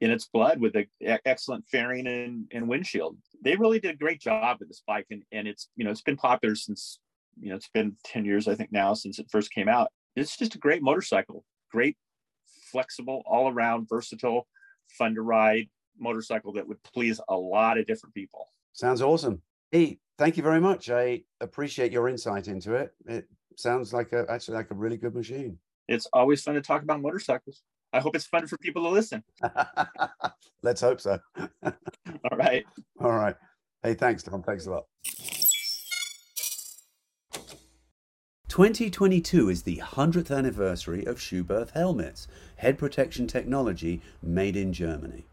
in its blood with an excellent fairing and, and windshield. They really did a great job with this bike, and, and it's you know it's been popular since you know it's been 10 years I think now since it first came out. It's just a great motorcycle, great, flexible, all around, versatile, fun to ride motorcycle that would please a lot of different people. Sounds awesome. Hey, thank you very much. I appreciate your insight into it. It sounds like a actually like a really good machine. It's always fun to talk about motorcycles. I hope it's fun for people to listen. Let's hope so. All right. All right. Hey, thanks, Tom. Thanks a lot. 2022 is the 100th anniversary of Schuberth helmets, head protection technology made in Germany.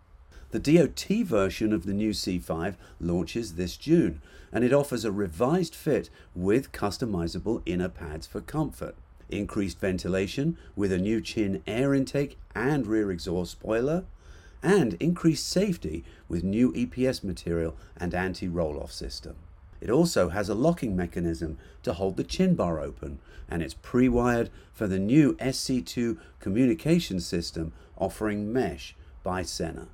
The DOT version of the new C5 launches this June, and it offers a revised fit with customizable inner pads for comfort increased ventilation with a new chin air intake and rear exhaust spoiler, and increased safety with new EPS material and anti roll off system. It also has a locking mechanism to hold the chin bar open, and it's pre wired for the new SC2 communication system offering mesh by Sena.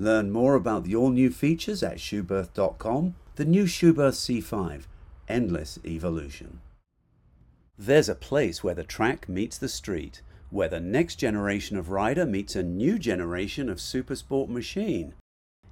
Learn more about the all new features at Schuberth.com. The new Schuberth C5 Endless Evolution. There's a place where the track meets the street, where the next generation of rider meets a new generation of supersport machine.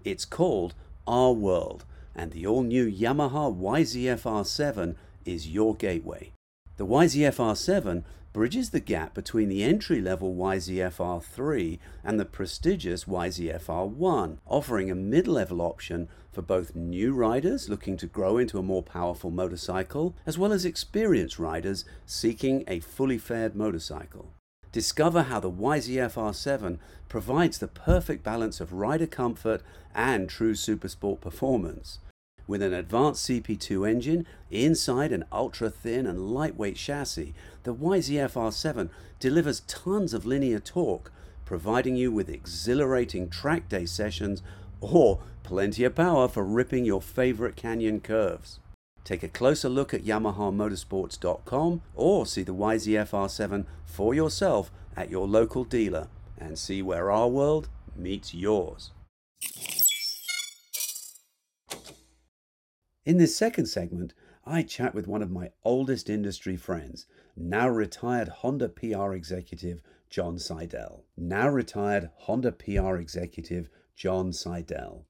It's called Our World, and the all new Yamaha YZF R7 is your gateway. The YZF R7 bridges the gap between the entry level YZF R3 and the prestigious YZF R1, offering a mid level option for both new riders looking to grow into a more powerful motorcycle, as well as experienced riders seeking a fully faired motorcycle. Discover how the YZF R7 provides the perfect balance of rider comfort and true supersport performance. With an advanced CP2 engine inside an ultra thin and lightweight chassis, the YZF R7 delivers tons of linear torque, providing you with exhilarating track day sessions or plenty of power for ripping your favorite canyon curves. Take a closer look at YamahaMotorsports.com or see the YZF R7 for yourself at your local dealer and see where our world meets yours. In this second segment, I chat with one of my oldest industry friends, now retired Honda PR executive John Seidel. Now retired Honda PR executive John Seidel.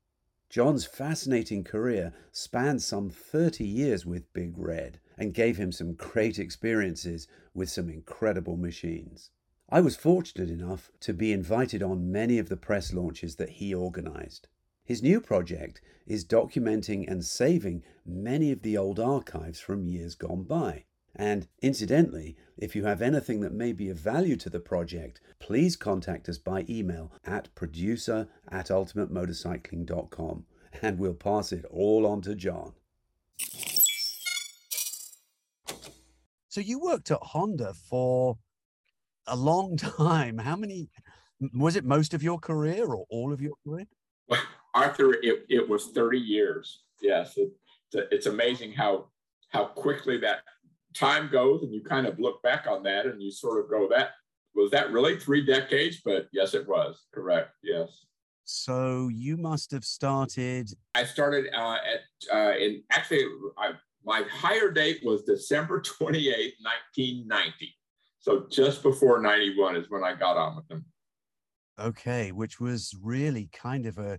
John's fascinating career spanned some 30 years with Big Red and gave him some great experiences with some incredible machines. I was fortunate enough to be invited on many of the press launches that he organized. His new project is documenting and saving many of the old archives from years gone by. And incidentally, if you have anything that may be of value to the project, please contact us by email at producer at ultimatemotorcycling.com and we'll pass it all on to John. So you worked at Honda for a long time. How many was it most of your career or all of your career? Well, Arthur, it, it was 30 years. Yes. It, it's amazing how how quickly that time goes and you kind of look back on that and you sort of go, that was that really three decades? But yes, it was correct. Yes. So you must have started. I started uh, at uh, in actually I, my hire date was December 28, 1990. So just before 91 is when I got on with them. Okay, which was really kind of a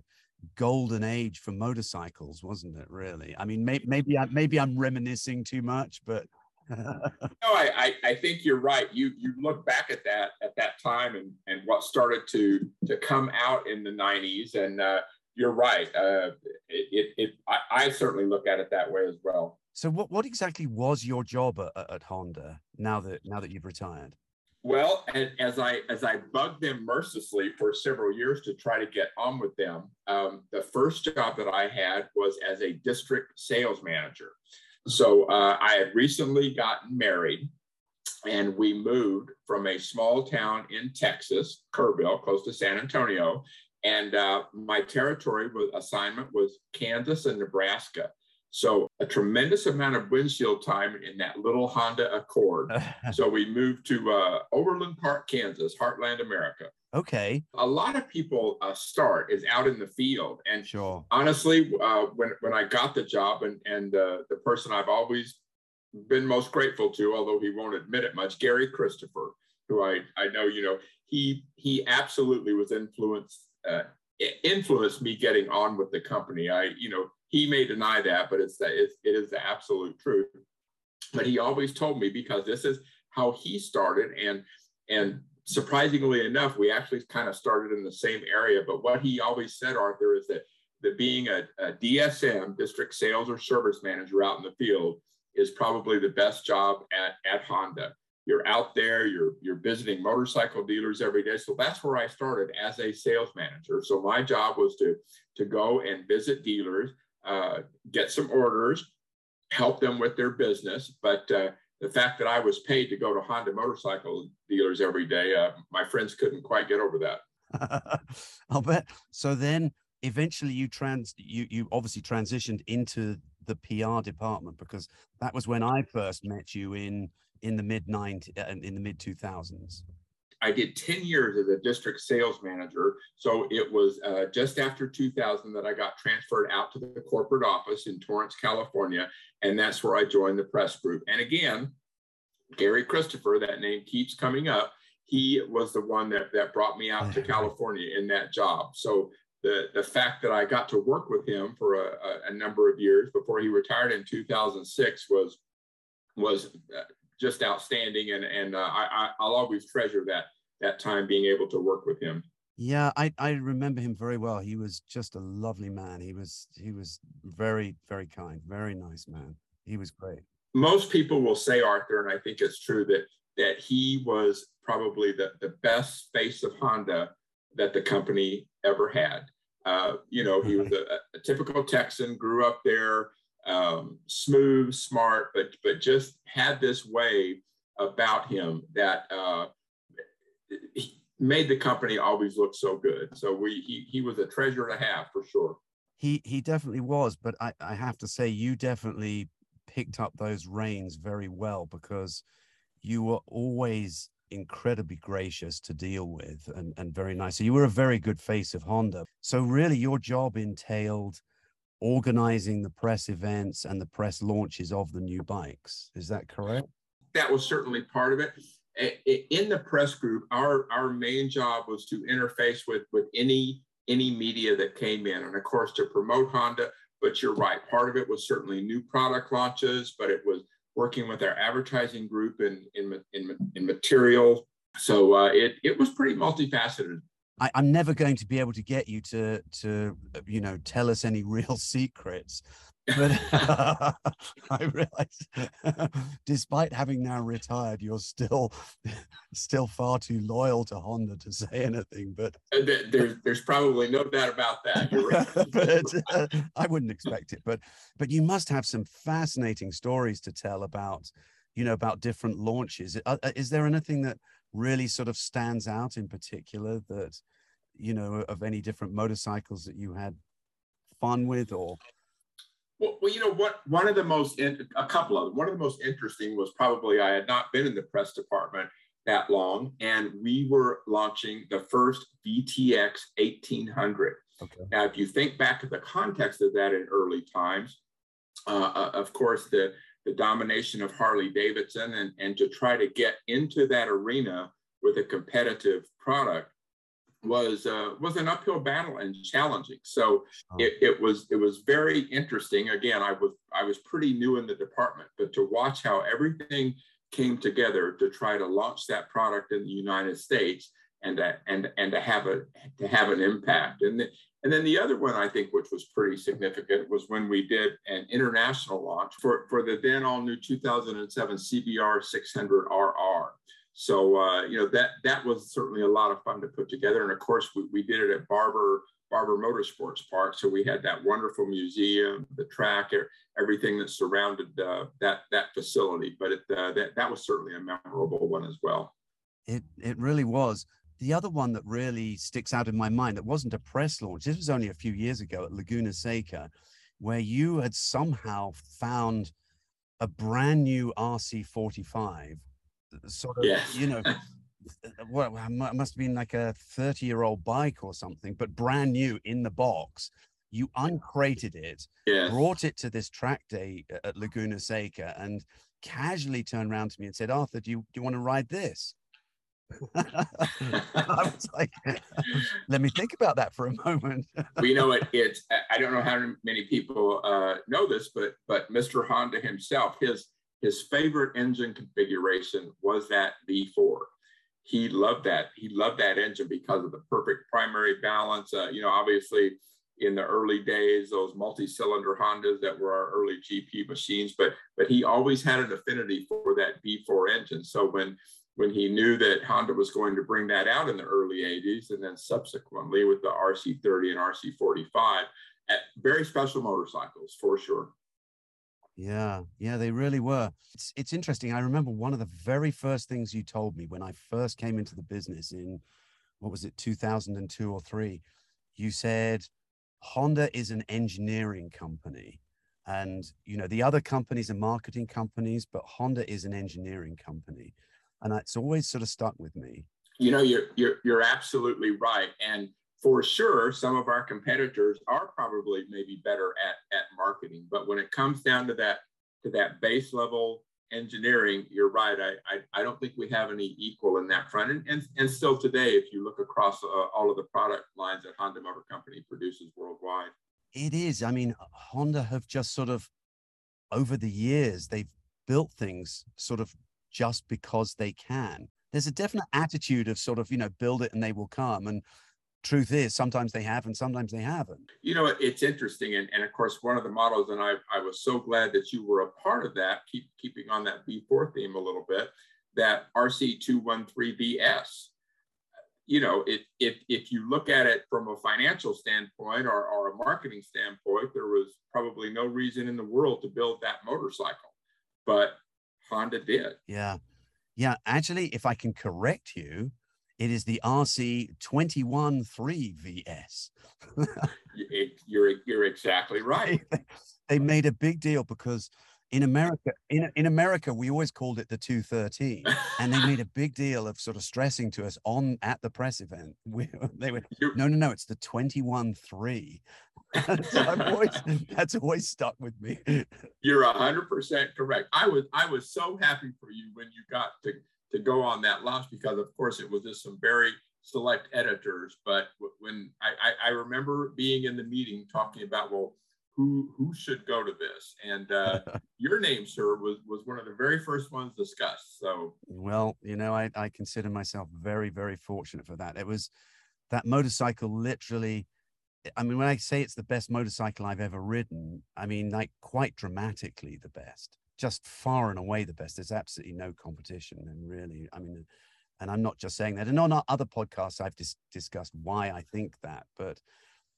golden age for motorcycles, wasn't it? Really? I mean, may, maybe I, maybe I'm reminiscing too much, but no, I, I, I think you're right. You you look back at that at that time and and what started to to come out in the 90s, and uh, you're right. Uh, it, it, it I, I, certainly look at it that way as well. So what what exactly was your job at, at Honda now that now that you've retired? Well, as I as I bugged them mercilessly for several years to try to get on with them, um, the first job that I had was as a district sales manager. So uh, I had recently gotten married, and we moved from a small town in Texas, Kerrville, close to San Antonio, and uh, my territory was assignment was Kansas and Nebraska. So a tremendous amount of windshield time in that little Honda Accord. so we moved to uh, Overland Park, Kansas, Heartland, America. Okay. A lot of people uh, start is out in the field, and sure. honestly, uh, when when I got the job, and and uh, the person I've always been most grateful to, although he won't admit it much, Gary Christopher, who I I know, you know, he he absolutely was influenced uh, influenced me getting on with the company. I you know he may deny that, but it's that it, it is the absolute truth. But he always told me because this is how he started, and and surprisingly enough, we actually kind of started in the same area. But what he always said, Arthur, is that that being a, a DSM, district sales or service manager out in the field, is probably the best job at, at Honda. You're out there, you're, you're visiting motorcycle dealers every day. So that's where I started as a sales manager. So my job was to, to go and visit dealers, uh, get some orders, help them with their business. But uh, the fact that I was paid to go to Honda motorcycle dealers every day, uh, my friends couldn't quite get over that. I'll bet. So then eventually you trans you you obviously transitioned into the PR department because that was when I first met you in in the mid 90 uh, in the mid 2000s. I did 10 years as a district sales manager. So it was uh, just after 2000 that I got transferred out to the corporate office in Torrance, California. And that's where I joined the press group. And again, Gary Christopher, that name keeps coming up. He was the one that, that brought me out to California in that job. So the, the fact that I got to work with him for a, a, number of years before he retired in 2006 was was uh, just outstanding, and and uh, I, I'll always treasure that that time being able to work with him. Yeah, I, I remember him very well. He was just a lovely man. He was he was very very kind, very nice man. He was great. Most people will say Arthur, and I think it's true that that he was probably the, the best face of Honda that the company ever had. Uh, you know, he was a, a, typical Texan, grew up there, um, smooth, smart, but but just had this way about him that uh, made the company always look so good. So we he he was a treasure to have for sure. He he definitely was, but I, I have to say you definitely picked up those reins very well because you were always incredibly gracious to deal with and, and very nice. So you were a very good face of Honda. So really your job entailed organizing the press events and the press launches of the new bikes. Is that correct? That was certainly part of it. In the press group, our, our main job was to interface with, with any any media that came in, and of course to promote Honda. But you're right, part of it was certainly new product launches, but it was working with our advertising group in in in, in material. So uh, it it was pretty multifaceted. I, am never going to be able to get you to to you know tell us any real secrets but I realize, despite having now retired, you're still still far too loyal to Honda to say anything. But uh, there's there's probably no doubt about that. Right. but uh, I wouldn't expect it. But but you must have some fascinating stories to tell about you know about different launches. Uh, is there anything that really sort of stands out in particular that you know of any different motorcycles that you had fun with or well, well, you know what? One of the most, in, a couple of them. One of the most interesting was probably I had not been in the press department that long, and we were launching the first VTX 1800. Okay. Now, if you think back to the context of that in early times, uh, uh, of course, the the domination of Harley Davidson, and and to try to get into that arena with a competitive product was uh, was an uphill battle and challenging. So oh. it, it was it was very interesting. Again, I was I was pretty new in the department, but to watch how everything came together to try to launch that product in the United States and to, and and to have a to have an impact. And the, and then the other one I think, which was pretty significant, was when we did an international launch for for the then all new 2007 CBR 600 RR. So uh, you know that that was certainly a lot of fun to put together, and of course we, we did it at Barber Barber Motorsports Park. So we had that wonderful museum, the track, everything that surrounded uh, that that facility. But it, uh, that that was certainly a memorable one as well. It it really was. The other one that really sticks out in my mind that wasn't a press launch. This was only a few years ago at Laguna Seca, where you had somehow found a brand new RC45, sort of, yes. you know, what must have been like a 30 year old bike or something, but brand new in the box. You uncrated it, yes. brought it to this track day uh, at Laguna Seca, and casually turned around to me and said, Arthur, do you, do you want to ride this? I was like, let me think about that for a moment. we know it. It's I don't know how many people uh, know this, but but Mr. Honda himself, his his favorite engine configuration was that V4. He loved that. He loved that engine because of the perfect primary balance. Uh, you know, obviously in the early days, those multi-cylinder Hondas that were our early GP machines, but but he always had an affinity for that V4 engine. So when when he knew that Honda was going to bring that out in the early 80s and then subsequently with the RC30 and RC45 at very special motorcycles for sure. Yeah, yeah, they really were. It's it's interesting. I remember one of the very first things you told me when I first came into the business in what was it, 2002 or 3. You said Honda is an engineering company and you know the other companies are marketing companies, but Honda is an engineering company and it's always sort of stuck with me. You know, you're you're you're absolutely right, and for sure, some of our competitors are probably maybe better at at marketing, but when it comes down to that to that base level engineering, you're right. I, I, I, don't think we have any equal in that front. And, and, and still today, if you look across uh, all of the product lines that Honda Motor Company produces worldwide. It is. I mean, Honda have just sort of, over the years, they've built things sort of just because they can. There's a definite attitude of sort of, you know, build it and they will come. And truth is, sometimes they have and sometimes they haven't. You know, it's interesting. And, and of course, one of the models, and I, I was so glad that you were a part of that, keep keeping on that V4 theme a little bit, that RC213V-S. You know, it, if, if you look at it from a financial standpoint or, or a marketing standpoint, there was probably no reason in the world to build that motorcycle. But Honda did. Yeah. Yeah. Actually, if I can correct you, it is the RC 21 3 VS. you're, you're exactly right. they made a big deal because in America, in, in America, we always called it the 213, and they made a big deal of sort of stressing to us on at the press event. We, they were no, no, no, it's the 21 3. Always, that's always stuck with me. You're hundred percent correct. I was I was so happy for you when you got to to go on that launch because of course it was just some very select editors. But when I, I, I remember being in the meeting talking about well who who should go to this and uh, your name sir was was one of the very first ones discussed so well you know I, I consider myself very very fortunate for that it was that motorcycle literally I mean, when I say it's the best motorcycle I've ever ridden, I mean, like quite dramatically the best, just far and away the best. There's absolutely no competition. And really, I mean, and I'm not just saying that. And on our other podcasts, I've dis- discussed why I think that, but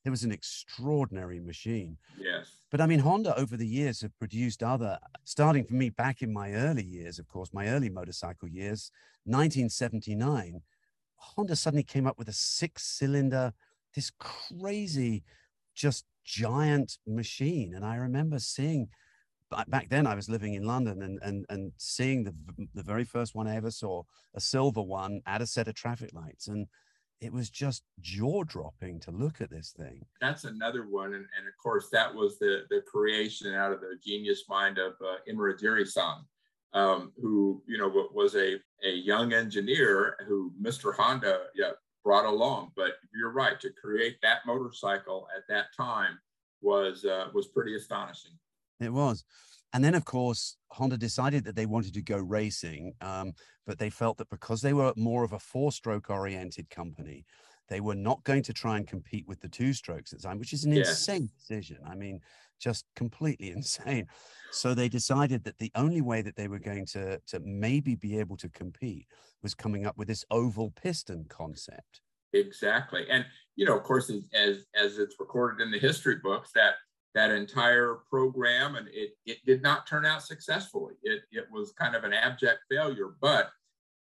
it was an extraordinary machine. Yes. But I mean, Honda over the years have produced other, starting for me back in my early years, of course, my early motorcycle years, 1979, Honda suddenly came up with a six cylinder this crazy, just giant machine. And I remember seeing back then I was living in London and and and seeing the the very first one I ever saw, a silver one at a set of traffic lights, and it was just jaw dropping to look at this thing. That's another one, and, and of course that was the the creation out of the genius mind of uh, Irimajiri-san, um, who you know was a a young engineer who Mr. Honda yeah, brought along. But you're right to create that motorcycle at that time was uh, was pretty astonishing. It was. And then, of course, Honda decided that they wanted to go racing, um, but they felt that because they were more of a four stroke oriented company, they were not going to try and compete with the two strokes at the time, which is an yes. insane decision. I mean, just completely insane. So they decided that the only way that they were going to, to maybe be able to compete was coming up with this oval piston concept. Exactly. And, you know, of course, as, as it's recorded in the history books, that that entire program and it, it did not turn out successfully. It, it was kind of an abject failure. But,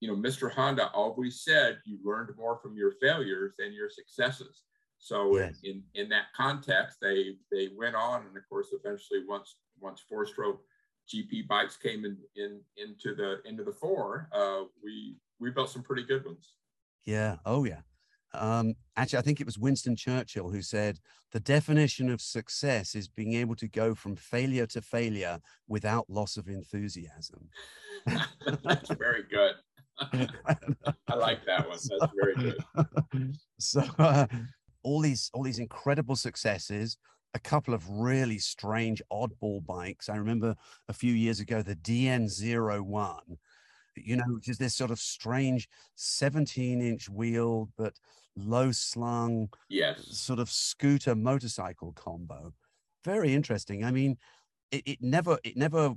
you know, Mr. Honda always said you learned more from your failures than your successes. So yes. in, in that context, they they went on, and of course, eventually once once four stroke GP bikes came in, in into the into the fore, uh, we we built some pretty good ones. Yeah. Oh yeah. Um, actually, I think it was Winston Churchill who said the definition of success is being able to go from failure to failure without loss of enthusiasm. That's very good. I like that one. That's very good. So, uh, all these all these incredible successes a couple of really strange oddball bikes i remember a few years ago the dn01 you know which is this sort of strange 17 inch wheel but low slung yes sort of scooter motorcycle combo very interesting i mean it, it never it never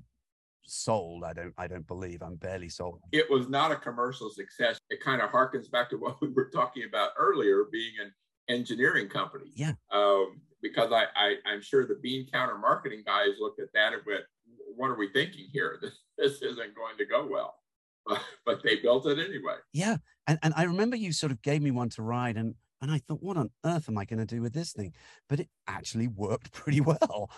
sold i don't i don't believe i'm barely sold it was not a commercial success it kind of harkens back to what we were talking about earlier being an engineering company. Yeah. Um, because I, I I'm sure the bean counter marketing guys looked at that and went, "What are we thinking here? This this isn't going to go well." but they built it anyway. Yeah, and and I remember you sort of gave me one to ride, and and I thought, what on earth am I going to do with this thing? But it actually worked pretty well.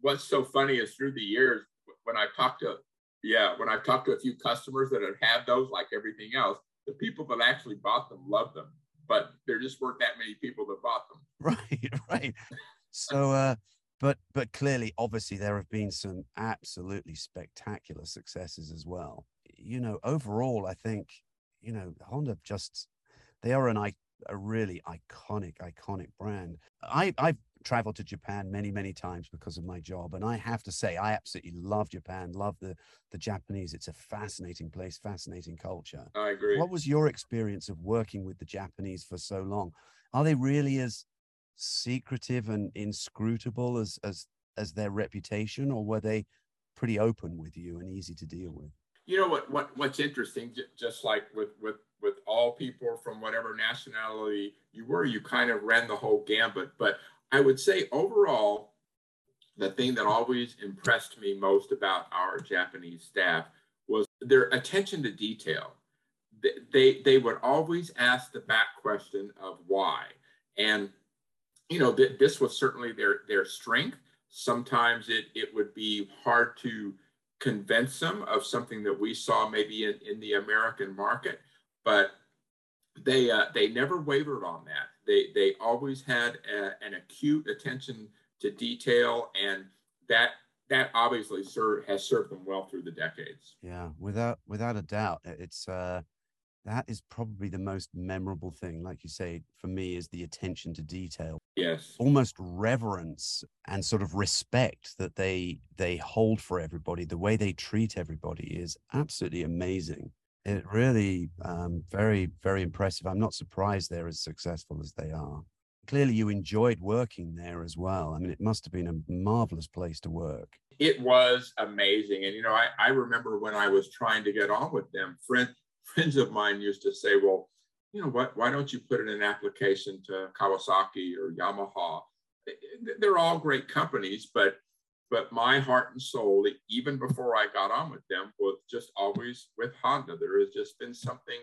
What's so funny is through the years when I talked to yeah when I talked to a few customers that had had those like everything else, the people that actually bought them loved them but there just weren't that many people that bought them. Right, right. So, uh, but but clearly, obviously, there have been some absolutely spectacular successes as well. You know, overall, I think you know Honda just they are an a really iconic, iconic brand. I I've traveled to Japan many, many times because of my job. And I have to say, I absolutely love Japan, love the, the Japanese. It's a fascinating place, fascinating culture. I agree. What was your experience of working with the Japanese for so long? Are they really as secretive and inscrutable as, as, as their reputation, or were they pretty open with you and easy to deal with? You know what, what what's interesting, just like with, with, with all people from whatever nationality you were, you kind of ran the whole gambit. But I would say overall, the thing that always impressed me most about our Japanese staff was their attention to detail. They, they would always ask the back question of why. And, you know, th- this was certainly their, their strength. Sometimes it, it would be hard to convince them of something that we saw maybe in, in the American market, but they, uh, they never wavered on that they they always had a, an acute attention to detail, and that that obviously serve, has served them well through the decades. Yeah, without without a doubt, it's uh, that is probably the most memorable thing. Like you say, for me, is the attention to detail. Yes, almost reverence and sort of respect that they they hold for everybody. The way they treat everybody is absolutely amazing it really um, very very impressive. I'm not surprised they're as successful as they are. Clearly you enjoyed working there as well. I mean it must have been a marvelous place to work. It was amazing and you know i, I remember when i was trying to get on with them friend, friends of mine used to say well you know what why don't you put in an application to kawasaki or yamaha? They're all great companies but but my heart and soul, even before I got on with them, was just always with Honda. There has just been something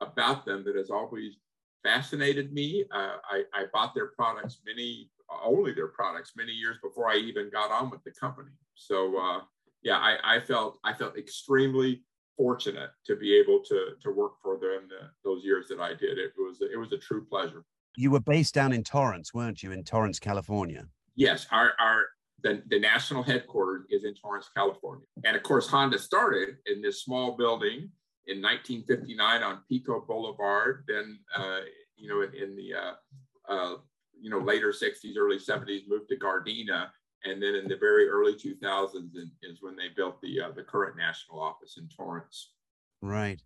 about them that has always fascinated me. Uh, I, I bought their products many, only their products, many years before I even got on with the company. So uh, yeah, I, I felt I felt extremely fortunate to be able to to work for them the, those years that I did. It was it was a true pleasure. You were based down in Torrance, weren't you? In Torrance, California. Yes, our our the, the national headquarters is in Torrance, California. And of course, Honda started in this small building in 1959 on Pico Boulevard. Then, uh, you know, in, in the, uh, uh, you know, later 60s, early 70s, moved to Gardena. And then in the very early 2000s is when they built the, uh, the current national office in Torrance. Right.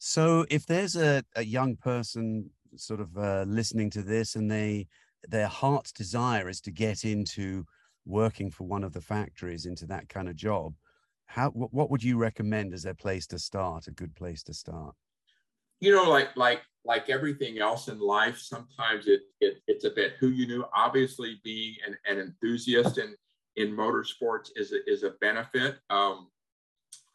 So if there's a, a young person sort of uh, listening to this and they, their heart's desire is to get into working for one of the factories into that kind of job how what would you recommend as a place to start a good place to start you know, like like like everything else in life, sometimes it, it it's a bit who you knew. Obviously, being an, an enthusiast in in motorsports is a, is a benefit. Um,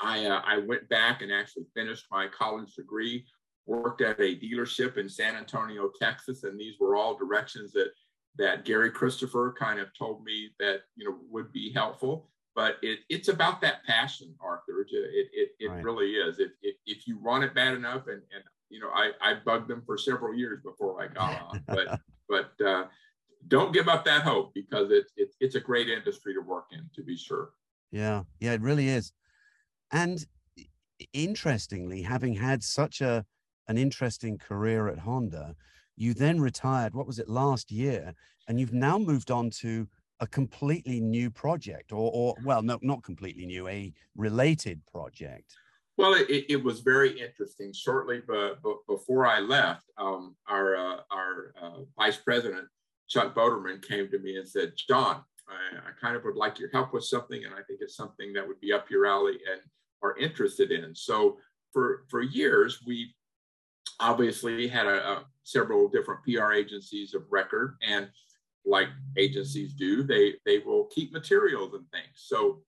I uh, I went back and actually finished my college degree. Worked at a dealership in San Antonio, Texas, and these were all directions that that Gary Christopher kind of told me that you know would be helpful. But it, it's about that passion, Arthur. It it, it right. really is. If, if if you want it bad enough, and and you know I I bugged them for several years before I got on, but but uh, don't give up that hope because it's it, it's a great industry to work in, to be sure. Yeah, yeah, it really is. And interestingly, having had such a an interesting career at Honda, you then retired, what was it, last year? And you've now moved on to a completely new project, or, or well, no, not completely new, a related project. Well, it, it was very interesting. Shortly but, but before I left, um, our, uh, our uh, vice president, Chuck Boderman, came to me and said, John, I, I, kind of would like your help with something, and I think it's something that would be up your alley and are interested in. So for, for years, we obviously had a, a, several different PR agencies of record, and like agencies do, they they will keep materials and things. So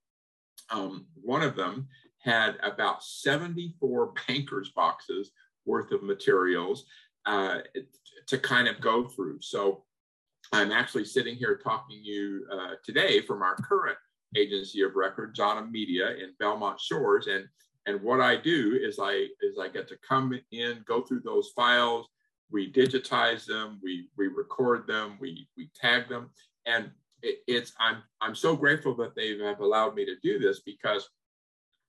um, one of them had about 74 bankers boxes worth of materials uh, to kind of go through. So I'm actually sitting here talking to you uh, today from our current agency of record, John Media in Belmont Shores, and and what I do is I is I get to come in, go through those files, we digitize them, we we record them, we we tag them, and it, it's I'm I'm so grateful that they have allowed me to do this because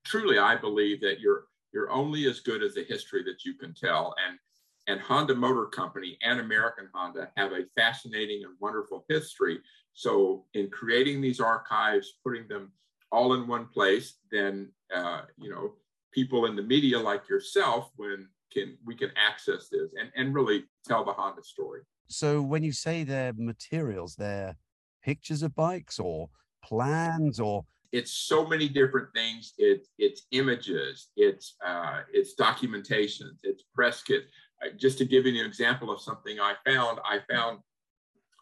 truly I believe that you're you're only as good as the history that you can tell, and and Honda Motor Company and American Honda have a fascinating and wonderful history. So in creating these archives, putting them all in one place, then uh, you know people in the media like yourself when can we can access this and, and really tell the Honda story. So when you say they're materials, they're pictures of bikes or plans or it's so many different things. It's it's images, it's uh, it's documentations, it's press kits. Uh, just to give you an example of something I found, I found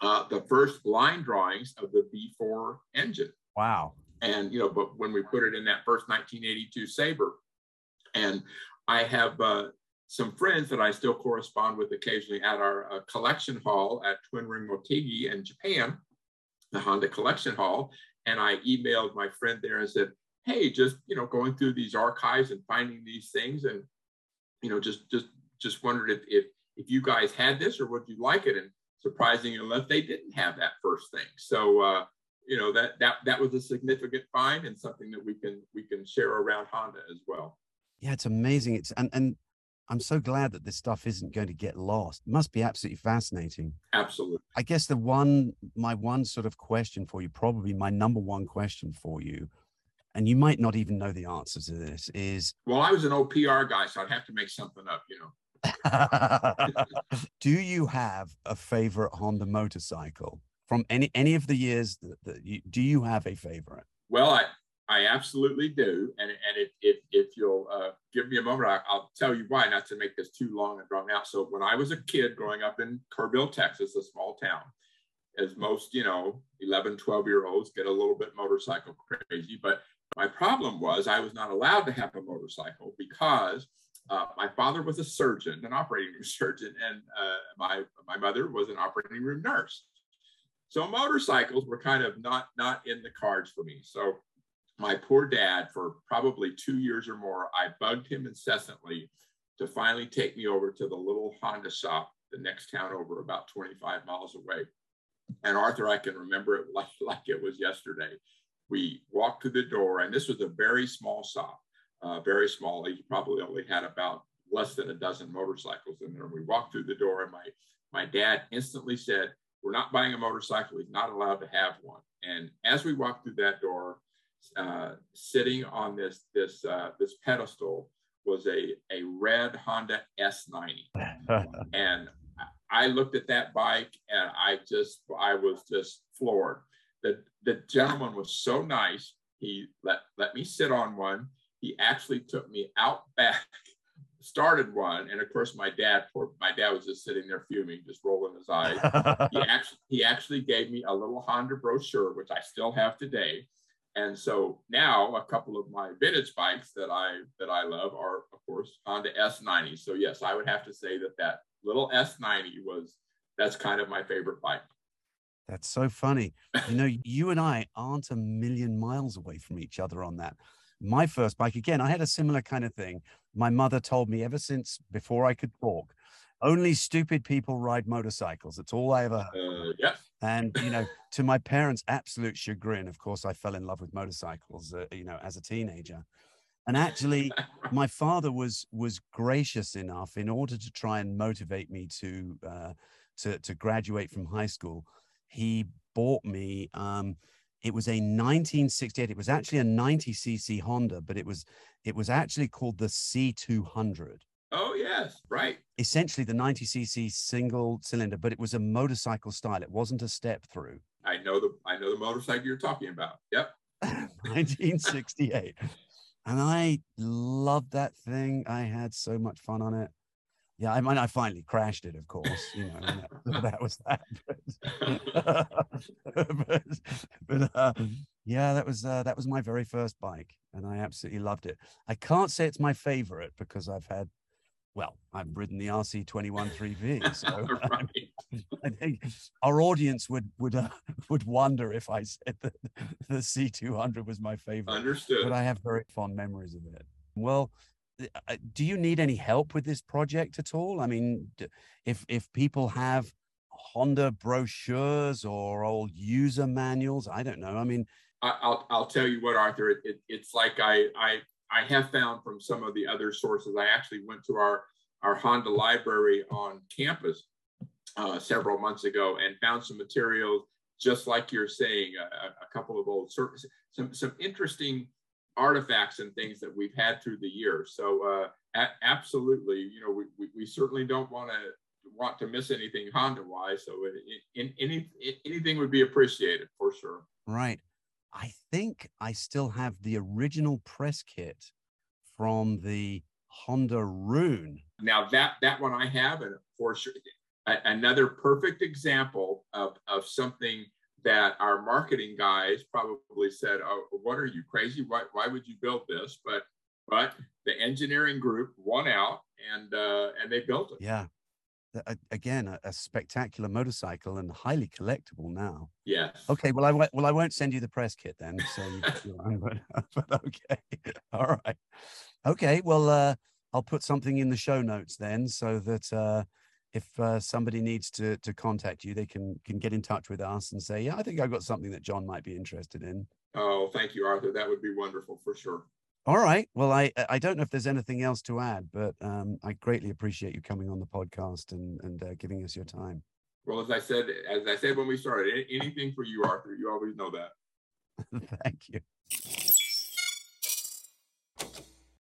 uh, the first line drawings of the V4 engine. Wow. And you know, but when we put it in that first 1982 Sabre, and I have uh, some friends that I still correspond with occasionally at our uh, collection hall at Twin Ring Motegi in Japan, the Honda Collection Hall. And I emailed my friend there and said, "Hey, just you know, going through these archives and finding these things, and you know, just just just wondered if if if you guys had this or would you like it?" And surprisingly enough, they didn't have that first thing. So uh, you know that that that was a significant find and something that we can we can share around Honda as well yeah, it's amazing. It's and and I'm so glad that this stuff isn't going to get lost. It must be absolutely fascinating. Absolutely. I guess the one my one sort of question for you, probably my number one question for you, and you might not even know the answer to this, is well, I was an OPR guy, so I'd have to make something up, you know. do you have a favorite Honda motorcycle from any any of the years that, that you, do you have a favorite? Well, I I absolutely do. And, and if, if, if you'll uh, give me a moment, I, will tell you why, not to make this too long and drawn out. So when I was a kid growing up in Kerrville, Texas, a small town, as most, you know, 11, 12 year olds get a little bit motorcycle crazy. But my problem was I was not allowed to have a motorcycle because uh, my father was a surgeon, an operating room surgeon, and uh, my, my mother was an operating room nurse. So motorcycles were kind of not, not in the cards for me. So my poor dad, for probably two years or more, I bugged him incessantly to finally take me over to the little Honda shop the next town over, about 25 miles away. And Arthur, I can remember it like, like it was yesterday. We walked through the door, and this was a very small shop, uh, very small. He probably only had about less than a dozen motorcycles in there. We walked through the door, and my my dad instantly said, "We're not buying a motorcycle. He's not allowed to have one." And as we walked through that door, uh, sitting on this this uh, this pedestal was a a red Honda S90, and I looked at that bike and I just I was just floored. The the gentleman was so nice. He let let me sit on one. He actually took me out back started one, and of course my dad, poor, my dad was just sitting there fuming, just rolling his eyes. he actually he actually gave me a little Honda brochure, which I still have today. And so now a couple of my vintage bikes that I that I love are of course Honda S90. So yes, I would have to say that that little S90 was that's kind of my favorite bike. That's so funny. You know, you and I aren't a million miles away from each other on that. My first bike, again, I had a similar kind of thing. My mother told me ever since before I could talk, only stupid people ride motorcycles. That's all I ever heard. Uh, yeah. And, you know, to my parents' absolute chagrin, of course, I fell in love with motorcycles, uh, you know, as a teenager. And actually, my father was was gracious enough in order to try and motivate me to uh, to, to graduate from high school. He bought me um, it was a 1968. It was actually a 90cc Honda, but it was it was actually called the C200. Oh yes, right. Essentially the 90cc single cylinder, but it was a motorcycle style. It wasn't a step through. I know the I know the motorcycle you're talking about. Yep. 1968. and I loved that thing. I had so much fun on it. Yeah, I mean, I finally crashed it, of course. You know, that, that, was that. But, but, but uh, yeah, that was uh, that was my very first bike, and I absolutely loved it. I can't say it's my favorite because I've had, well, I've ridden the RC213V, so right. I think our audience would would uh, would wonder if I said that the C200 was my favorite. Understood. But I have very fond memories of it. Well, uh, do you need any help with this project at all? I mean, if if people have Honda brochures or old user manuals, I don't know. I mean, I'll I'll tell you what, Arthur. It, it, it's like I I I have found from some of the other sources. I actually went to our our Honda library on campus uh, several months ago and found some materials just like you're saying, a, a couple of old some some interesting artifacts and things that we've had through the years. So uh, a- absolutely, you know, we, we, we certainly don't want to want to miss anything Honda wise. So in, in, any anything would be appreciated for sure. Right. I think I still have the original press kit from the Honda Rune. Now that that one I have, and for sure, another perfect example of of something that our marketing guys probably said, "Oh, what are you crazy? Why, why would you build this?" But but the engineering group won out and uh, and they built it. Yeah, again, a, a, spectacular motorcycle and highly collectible now. Yeah. Okay. Well, I w- well I won't send you the press kit then. So, but, but okay. All right. Okay. Well, uh, I'll put something in the show notes then, so that uh, if uh, somebody needs to to contact you, they can can get in touch with us and say, yeah, I think I've got something that John might be interested in. Oh, thank you, Arthur. That would be wonderful for sure. All right. Well, I I don't know if there's anything else to add, but um, I greatly appreciate you coming on the podcast and and uh, giving us your time. Well, as I said, as I said when we started, anything for you, Arthur. You always know that. Thank you.